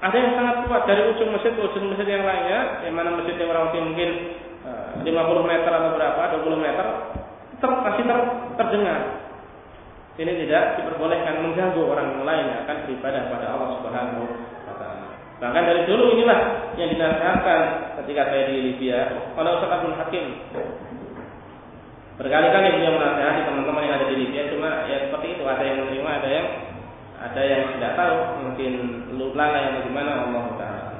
Ada yang sangat kuat dari ujung masjid ke ujung masjid yang lainnya, yang mana masjid yang orang mungkin 50 eh, meter atau berapa, 20 meter, ter, masih ter, terdengar. Ini tidak diperbolehkan mengganggu orang lain yang akan beribadah pada Allah Subhanahu wa taala. Bahkan dari dulu inilah yang dinasihatkan ketika saya di Libya oleh Ustaz Abdul Hakim. Berkali-kali dia menasihati teman-teman yang ada di Libya, cuma ya seperti itu ada yang menerima, ada yang ada yang tidak tahu, mungkin lalai yang bagaimana Allah taala.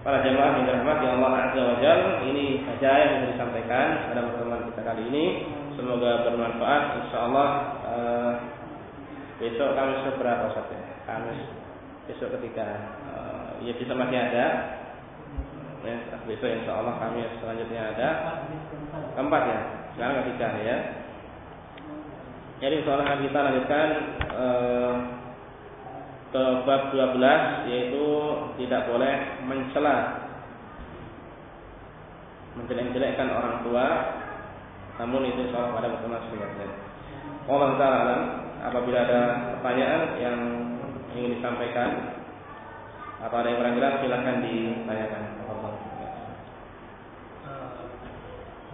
Para jemaah yang dirahmati Allah Azza wa Jalla, ini saja yang bisa disampaikan pada pertemuan kita kali ini. Semoga bermanfaat. Insya Allah uh, besok Kamis berapa saja? Kamis besok ketika uh, ya bisa masih ada. Ya, besok Insya Allah Kamis selanjutnya ada. Keempat ya. Sekarang ketiga ya. Jadi Insya Allah kita lanjutkan uh, ke bab 12 yaitu tidak boleh mencela menjelek-jelekkan orang tua namun itu soal pada pertemuan sebelumnya. Allah Taala apabila ada pertanyaan yang ingin disampaikan atau ada yang kurang jelas silahkan ditanyakan. Eh,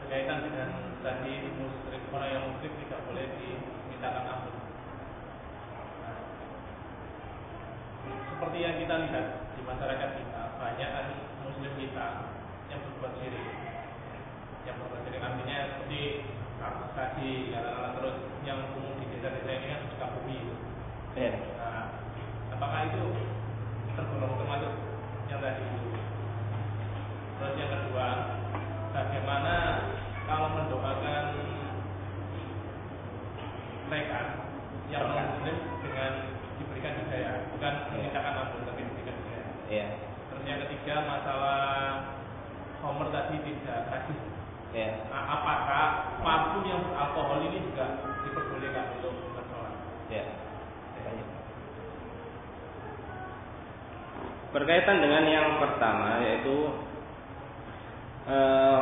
berkaitan dengan tadi musrik orang yang musrik tidak boleh dimintakan ampun. Nah, seperti yang kita lihat di masyarakat kita banyak muslim kita yang berbuat syirik yang berbasis artinya seperti tadi katakanlah terus yang umum di desa-desa ini kan suka bumi itu. Ya. Nah, apakah itu tergolong termasuk yang tadi itu? Terus yang kedua, bagaimana kalau mendoakan mereka yang non muslim dengan diberikan hidayah, bukan menginginkan ampun tapi diberikan hidayah. Ya. Terus yang ketiga masalah Homer tadi tidak hadis Ya. Nah, apakah parfum yang beralkohol ini juga diperbolehkan untuk bersolat? Ya. Berkaitan dengan yang pertama yaitu eh,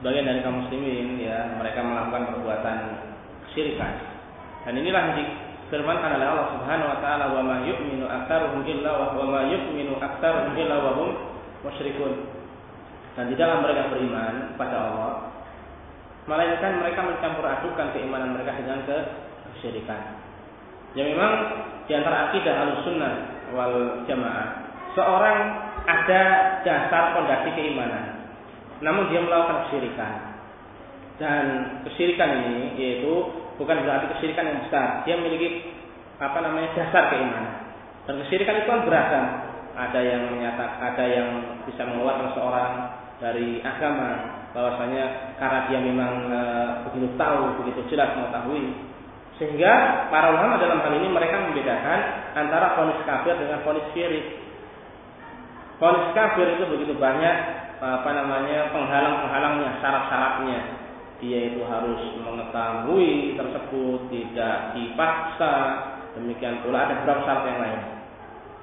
sebagian dari kaum muslimin ya mereka melakukan perbuatan kesyirikan dan inilah yang difirmankan oleh Allah Subhanahu wa taala wa ma yu'minu aktsaruhum illa wa ma yu'minu aktsaruhum illa wa hum musyrikun. Dan tidaklah mereka beriman pada Allah melainkan mereka mencampur adukan keimanan mereka dengan kesyirikan. Ya memang di antara akidah al-sunnah wal jamaah seorang ada dasar pondasi keimanan namun dia melakukan kesyirikan Dan kesyirikan ini yaitu bukan berarti kesyirikan yang besar. Dia memiliki apa namanya dasar keimanan. Dan kesyirikan itu kan beragam. Ada yang menyatakan, ada yang bisa mengeluarkan seorang dari agama bahwasanya karena dia memang e, begitu tahu, begitu jelas mengetahui sehingga para ulama dalam hal ini mereka membedakan antara fonis kafir dengan fonis syirik. Fonis kafir itu begitu banyak apa namanya penghalang-penghalangnya, syarat-syaratnya. Dia itu harus mengetahui tersebut, tidak dipaksa. Demikian pula ada beberapa syarat yang lain.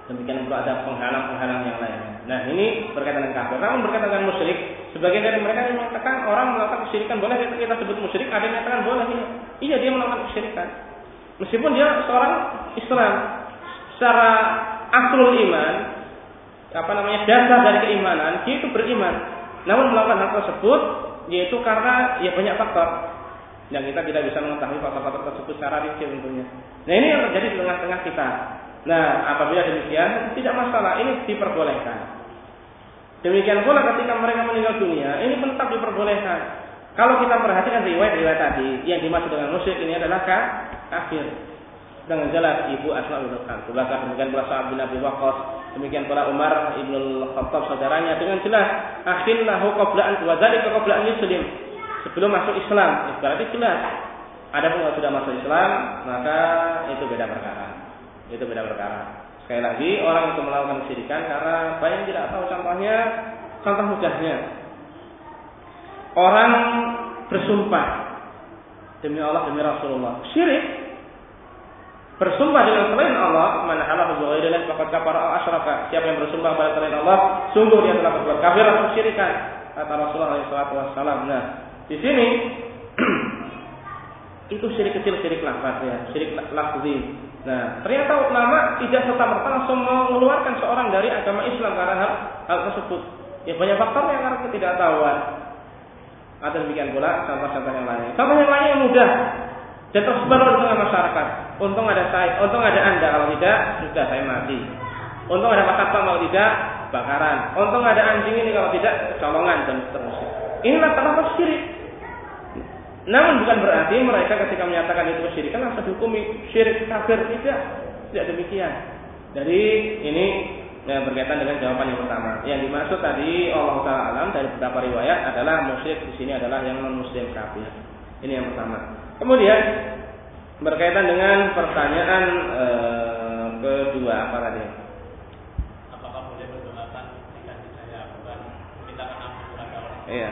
Demikian pula ada penghalang-penghalang yang lain. Nah ini berkaitan dengan kafir. Namun berkaitan dengan musyrik, sebagian dari mereka yang mengatakan orang melakukan kesyirikan boleh kita sebut musyrik. Ada yang mengatakan boleh. Iya, iya dia melakukan kesyirikan. Meskipun dia seorang Islam, secara aslul iman, apa namanya dasar dari keimanan, dia itu beriman. Namun melakukan hal tersebut yaitu karena ya banyak faktor yang kita tidak bisa mengetahui faktor-faktor tersebut secara rinci tentunya. Nah ini yang terjadi di tengah-tengah kita. Nah apabila demikian tidak masalah, ini diperbolehkan. Demikian pula ketika mereka meninggal dunia, ini tetap diperbolehkan. Kalau kita perhatikan riwayat-riwayat tadi, yang dimaksud dengan musyrik ini adalah kafir dengan jelas ibu Asma bin Bakar demikian pula Sa'ad bin Abi demikian pula Umar ibnu Khattab saudaranya. Dengan jelas akhillahu qabla an wa dzalika qabla an yuslim sebelum masuk Islam itu berarti jelas. Ada pun sudah masuk Islam maka itu beda perkara. Itu beda perkara. Sekali lagi orang itu melakukan kesyirikan karena banyak tidak tahu contohnya contoh mudahnya. Orang bersumpah demi Allah demi Rasulullah. Syirik bersumpah dengan selain Allah, mana halah bighairillah faqad kafara aw asyraka. Siapa yang bersumpah pada selain Allah, sungguh dia telah berbuat kafir atau syirikan. Kata Rasulullah SAW. Nah, di sini itu syirik kecil, syirik lafaz ya, syirik lafzi. Nah, ternyata ulama tidak serta merta langsung mengeluarkan seorang dari agama Islam karena hal, hal tersebut. Ya banyak faktor yang karena ketidaktahuan. Atau demikian pula contoh-contoh yang lain. Contoh yang lain yang mudah dan tersebar di tengah masyarakat. Untung ada saya, untung ada anda kalau tidak sudah saya mati. Untung ada pak kalau tidak bakaran. Untung ada anjing ini kalau tidak colongan dan seterusnya. Inilah terlalu syirik. Namun bukan berarti mereka ketika menyatakan itu syirik kan langsung dihukumi syirik kafir tidak. Tidak demikian. Jadi ini ya, berkaitan dengan jawaban yang pertama. Yang dimaksud tadi Allah Taala alam dari beberapa riwayat adalah musyrik di sini adalah yang non muslim kafir. Ini yang pertama. Kemudian berkaitan dengan pertanyaan ee, kedua apa tadi? Apakah boleh menggunakan jika saya bukan memintakan ampun kepada orang? Iya.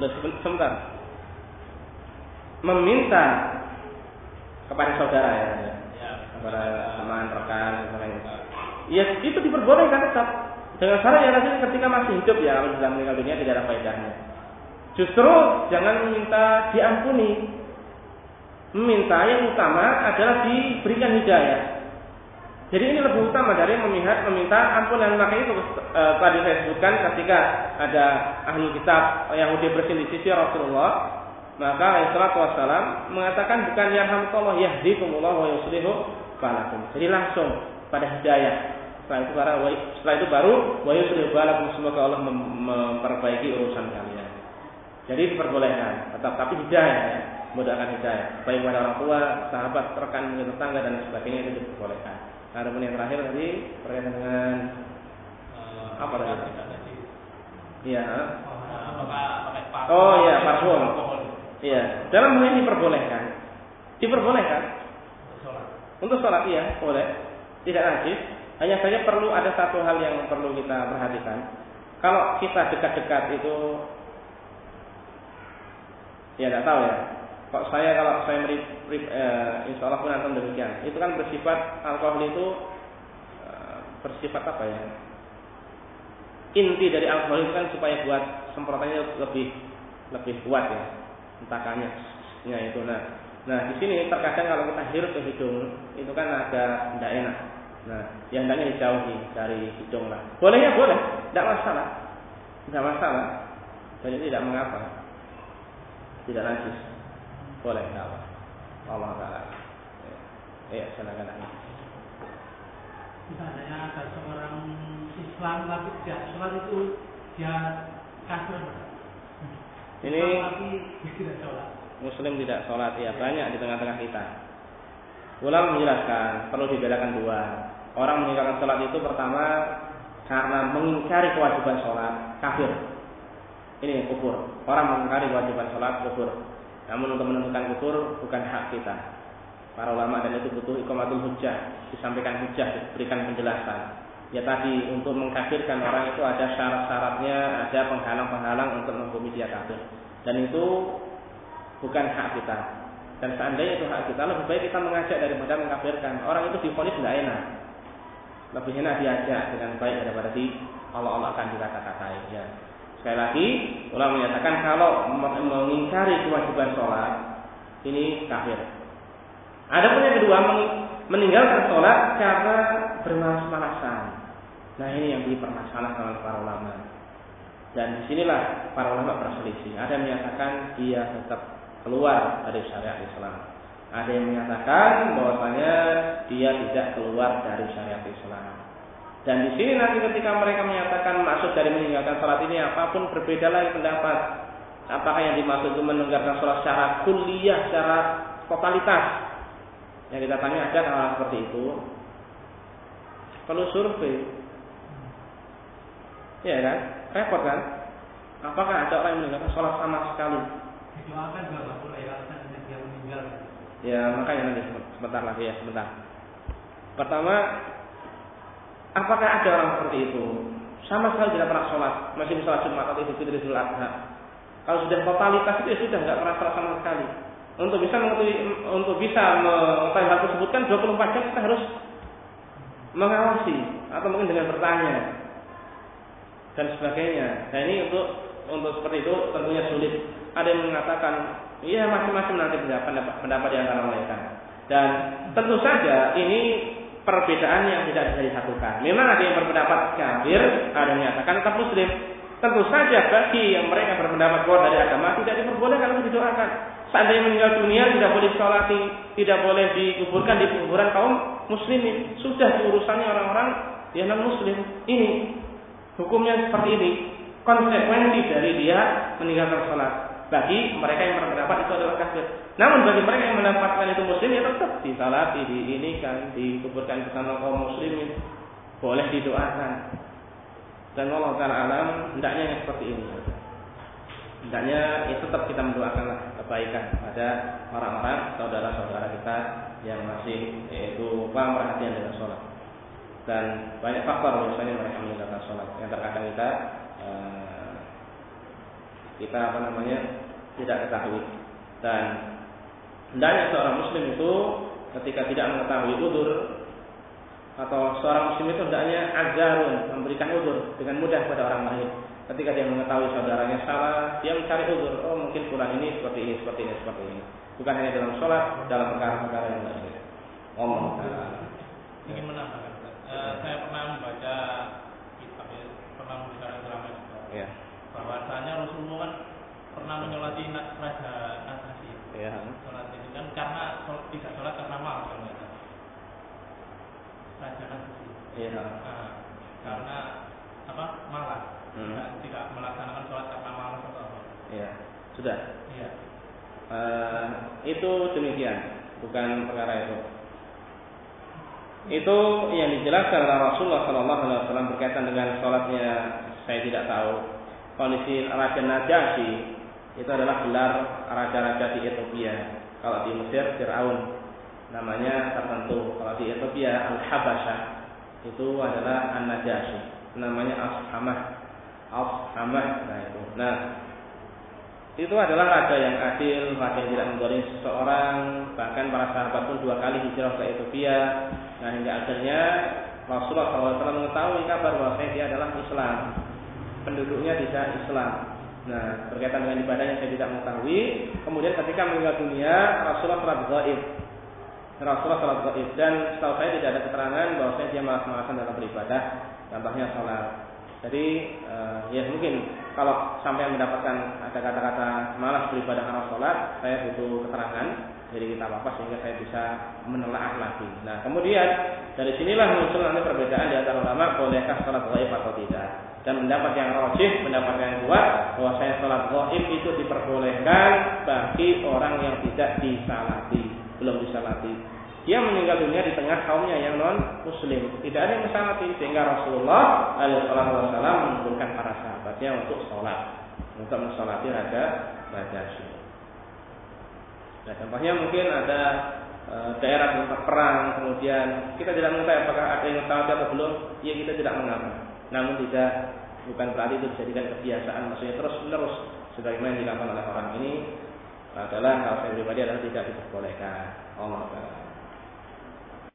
Loh, sebentar. Meminta kepada saudara ya, Ya. kepada teman, rekan, lain Ya itu diperbolehkan tetap dengan syarat yang nanti ketika masih hidup ya kalau sudah meninggal dunia tidak ada faedahnya. Justru jangan minta diampuni, meminta yang utama adalah diberikan hidayah. Jadi ini lebih utama dari memihak meminta ampunan. Maka itu e, tadi saya sebutkan ketika ada ahli kitab yang udah bersih di sisi Rasulullah, maka Rasulullah Wasallam mengatakan bukan ya hamdulillah yahdikumullah wa yuslihu balakum. Jadi langsung pada hidayah. Setelah itu, baru, setelah itu baru wa yuslihu balakum semoga Allah memperbaiki urusan kalian. Jadi diperbolehkan, tapi hidayah ya mudahkan hidayah baik kepada orang tua, sahabat, rekan, tetangga dan sebagainya itu diperbolehkan. Nah, Ada yang terakhir tadi berkaitan dengan uh, apa tadi? Iya. Oh iya parfum. Iya. Dalam hal ini diperbolehkan. Diperbolehkan. Untuk sholat iya boleh. Tidak najis. Hanya saja perlu ada satu hal yang perlu kita perhatikan. Kalau kita dekat-dekat itu ya tidak tahu ya Kok saya kalau saya meri, eh, insya Allah pun akan demikian. Itu kan bersifat alkohol itu eh, bersifat apa ya? Inti dari alkohol itu kan supaya buat semprotannya lebih lebih kuat ya, entakannya. Ya itu nah. Nah di sini terkadang kalau kita hirup ke hidung itu kan agak tidak enak. Nah yang hendaknya dijauhi dari hidung lah. Bolehnya boleh, tidak masalah, tidak masalah. Jadi tidak mengapa, tidak najis. Boleh, apa. Allah Ta'ala. Ya, silakan lagi. Misalnya ada seorang Islam tapi tidak sholat itu dia kafir. Ini Muslim tidak sholat ya banyak di tengah-tengah kita. Ulama menjelaskan perlu dibedakan dua. Orang meninggalkan sholat itu pertama karena mengingkari kewajiban sholat kafir. Ini kufur. Orang mengingkari kewajiban sholat kufur. Namun untuk menentukan kufur bukan hak kita. Para ulama dan itu butuh ikomatul hujah, disampaikan hujah, diberikan penjelasan. Ya tadi untuk mengkafirkan orang itu ada syarat-syaratnya, ada penghalang-penghalang untuk menghukumi dia kafir. Dan itu bukan hak kita. Dan seandainya itu hak kita, lebih baik kita mengajak daripada mengkafirkan. Orang itu difonis tidak enak lebih enak diajak dengan baik daripada di Allah Allah akan dikata-katai ya. Sekali lagi, ulama menyatakan kalau mengingkari kewajiban sholat ini kafir. Ada pun yang kedua meninggalkan sholat karena bermalas-malasan. Nah ini yang dipermasalahkan oleh para ulama. Dan di sinilah para ulama berselisih. Ada yang menyatakan dia tetap keluar dari syariat Islam. Ada yang menyatakan bahwasanya dia tidak keluar dari syariat Islam. Dan di sini nanti ketika mereka menyatakan maksud dari meninggalkan sholat ini apa pun berbeda lagi pendapat. Apakah yang dimaksud itu meninggalkan sholat secara kuliah, secara totalitas? Yang kita tanya ada hal seperti itu. Kalau survei, ya kan, repot kan? Apakah ada orang yang meninggalkan sholat sama sekali? Didoakan juga boleh dia meninggal. Ya makanya nanti sebentar lagi ya sebentar. Pertama, apakah ada orang seperti itu? Sama sekali tidak pernah sholat, masih bisa sholat Jumat atau Idul Fitri Idul. Kalau sudah totalitas itu ya sudah nggak pernah sholat sama sekali. Untuk bisa mengetahui, untuk bisa mengetahui hal tersebut kan 24 jam kita harus mengawasi atau mungkin dengan bertanya dan sebagainya. Nah ini untuk untuk seperti itu tentunya sulit. Ada yang mengatakan Iya masing-masing nanti pendapat, pendapat di antara mereka. Dan tentu saja ini perbedaan yang tidak bisa disatukan. Memang ada yang berpendapat kafir, ada yang menyatakan tetap muslim. Tentu saja bagi yang mereka berpendapat keluar dari agama tidak diperbolehkan untuk didoakan. Seandainya meninggal dunia tidak boleh disolati, tidak boleh dikuburkan di kuburan kaum muslimin. Sudah urusannya orang-orang yang non muslim. Ini hukumnya seperti ini. Konsekuensi dari dia meninggalkan sholat bagi mereka yang berpendapat itu adalah kafir. Namun bagi mereka yang mendapatkan itu muslim ya tetap disalati, diinikan, dikuburkan bersama kaum muslimin. Boleh didoakan. Dan Allah Ta'ala alam hendaknya yang seperti ini. Hendaknya itu tetap kita mendoakanlah kebaikan pada orang-orang saudara-saudara kita yang masih yaitu paham perhatian dengan sholat. Dan banyak faktor misalnya mereka meninggalkan sholat. Yang terkadang kita eh, kita apa namanya tidak ketahui. Dan hendaknya seorang muslim itu ketika tidak mengetahui udur atau seorang muslim itu hendaknya ajarun memberikan udur dengan mudah pada orang lain. Ketika dia mengetahui saudaranya salah dia mencari udur. Oh mungkin pulang ini seperti ini seperti ini seperti ini. Bukan hanya dalam sholat dalam perkara-perkara yang lain. Allah ingin menambahkan uh, saya pernah membaca kitab ya, pernah membaca drama ya bahwasanya Rasulullah kan pernah menyolati raja Nasasi. Ya. Sholat itu kan karena tidak sholat karena malas kalau nggak salah. Raja Nasasi. Iya. Nah, karena apa malas. Hmm. Tidak, tidak melaksanakan sholat karena malas atau apa. Iya. Sudah. Iya. Uh, itu demikian, bukan perkara itu. Itu yang dijelaskan oleh Rasulullah Sallallahu Alaihi Wasallam berkaitan dengan sholatnya saya tidak tahu kondisi Raja Najasyi itu adalah gelar raja-raja di Ethiopia. Kalau di Mesir Fir'aun namanya tertentu. Kalau di Ethiopia Al-Habasyah itu adalah An-Najasyi. Namanya Ashamah. Ashamah nah itu. Nah, itu adalah raja yang adil, raja yang tidak menggoreng seseorang, bahkan para sahabat pun dua kali hijrah ke Ethiopia. Nah, hingga akhirnya Rasulullah SAW mengetahui kabar bahwa dia adalah Islam penduduknya tidak Islam. Nah, berkaitan dengan ibadahnya saya tidak mengetahui. Kemudian ketika meninggal dunia, Rasulullah telah gaib. Rasulullah telah gaib dan setahu saya tidak ada keterangan bahwa saya dia malas-malasan dalam beribadah, contohnya sholat. Jadi uh, ya mungkin kalau sampai mendapatkan ada kata-kata malas beribadah karena sholat, saya butuh keterangan dari kita apa sehingga saya bisa menelaah lagi. Nah kemudian dari sinilah muncul nanti perbedaan di antara ulama bolehkah sholat gaib atau tidak. Dan pendapat yang rojih, pendapat yang kuat, bahwa saya sholat goib itu diperbolehkan bagi orang yang tidak disalati, belum disalati. Dia meninggal dunia di tengah kaumnya yang non muslim. Tidak ada yang disalati sehingga Rasulullah Alaihi Wasallam mengumpulkan para sahabatnya untuk sholat, untuk mensolati raja raja Nah, contohnya mungkin ada e, daerah tempat perang, kemudian kita tidak mengetahui apakah ada yang tahu atau belum, ya kita tidak mengapa. Namun tidak bukan berarti itu dijadikan kebiasaan, maksudnya terus menerus sebagaimana dilakukan oleh orang ini adalah hal yang pribadi adalah tidak diperbolehkan. Allah Taala.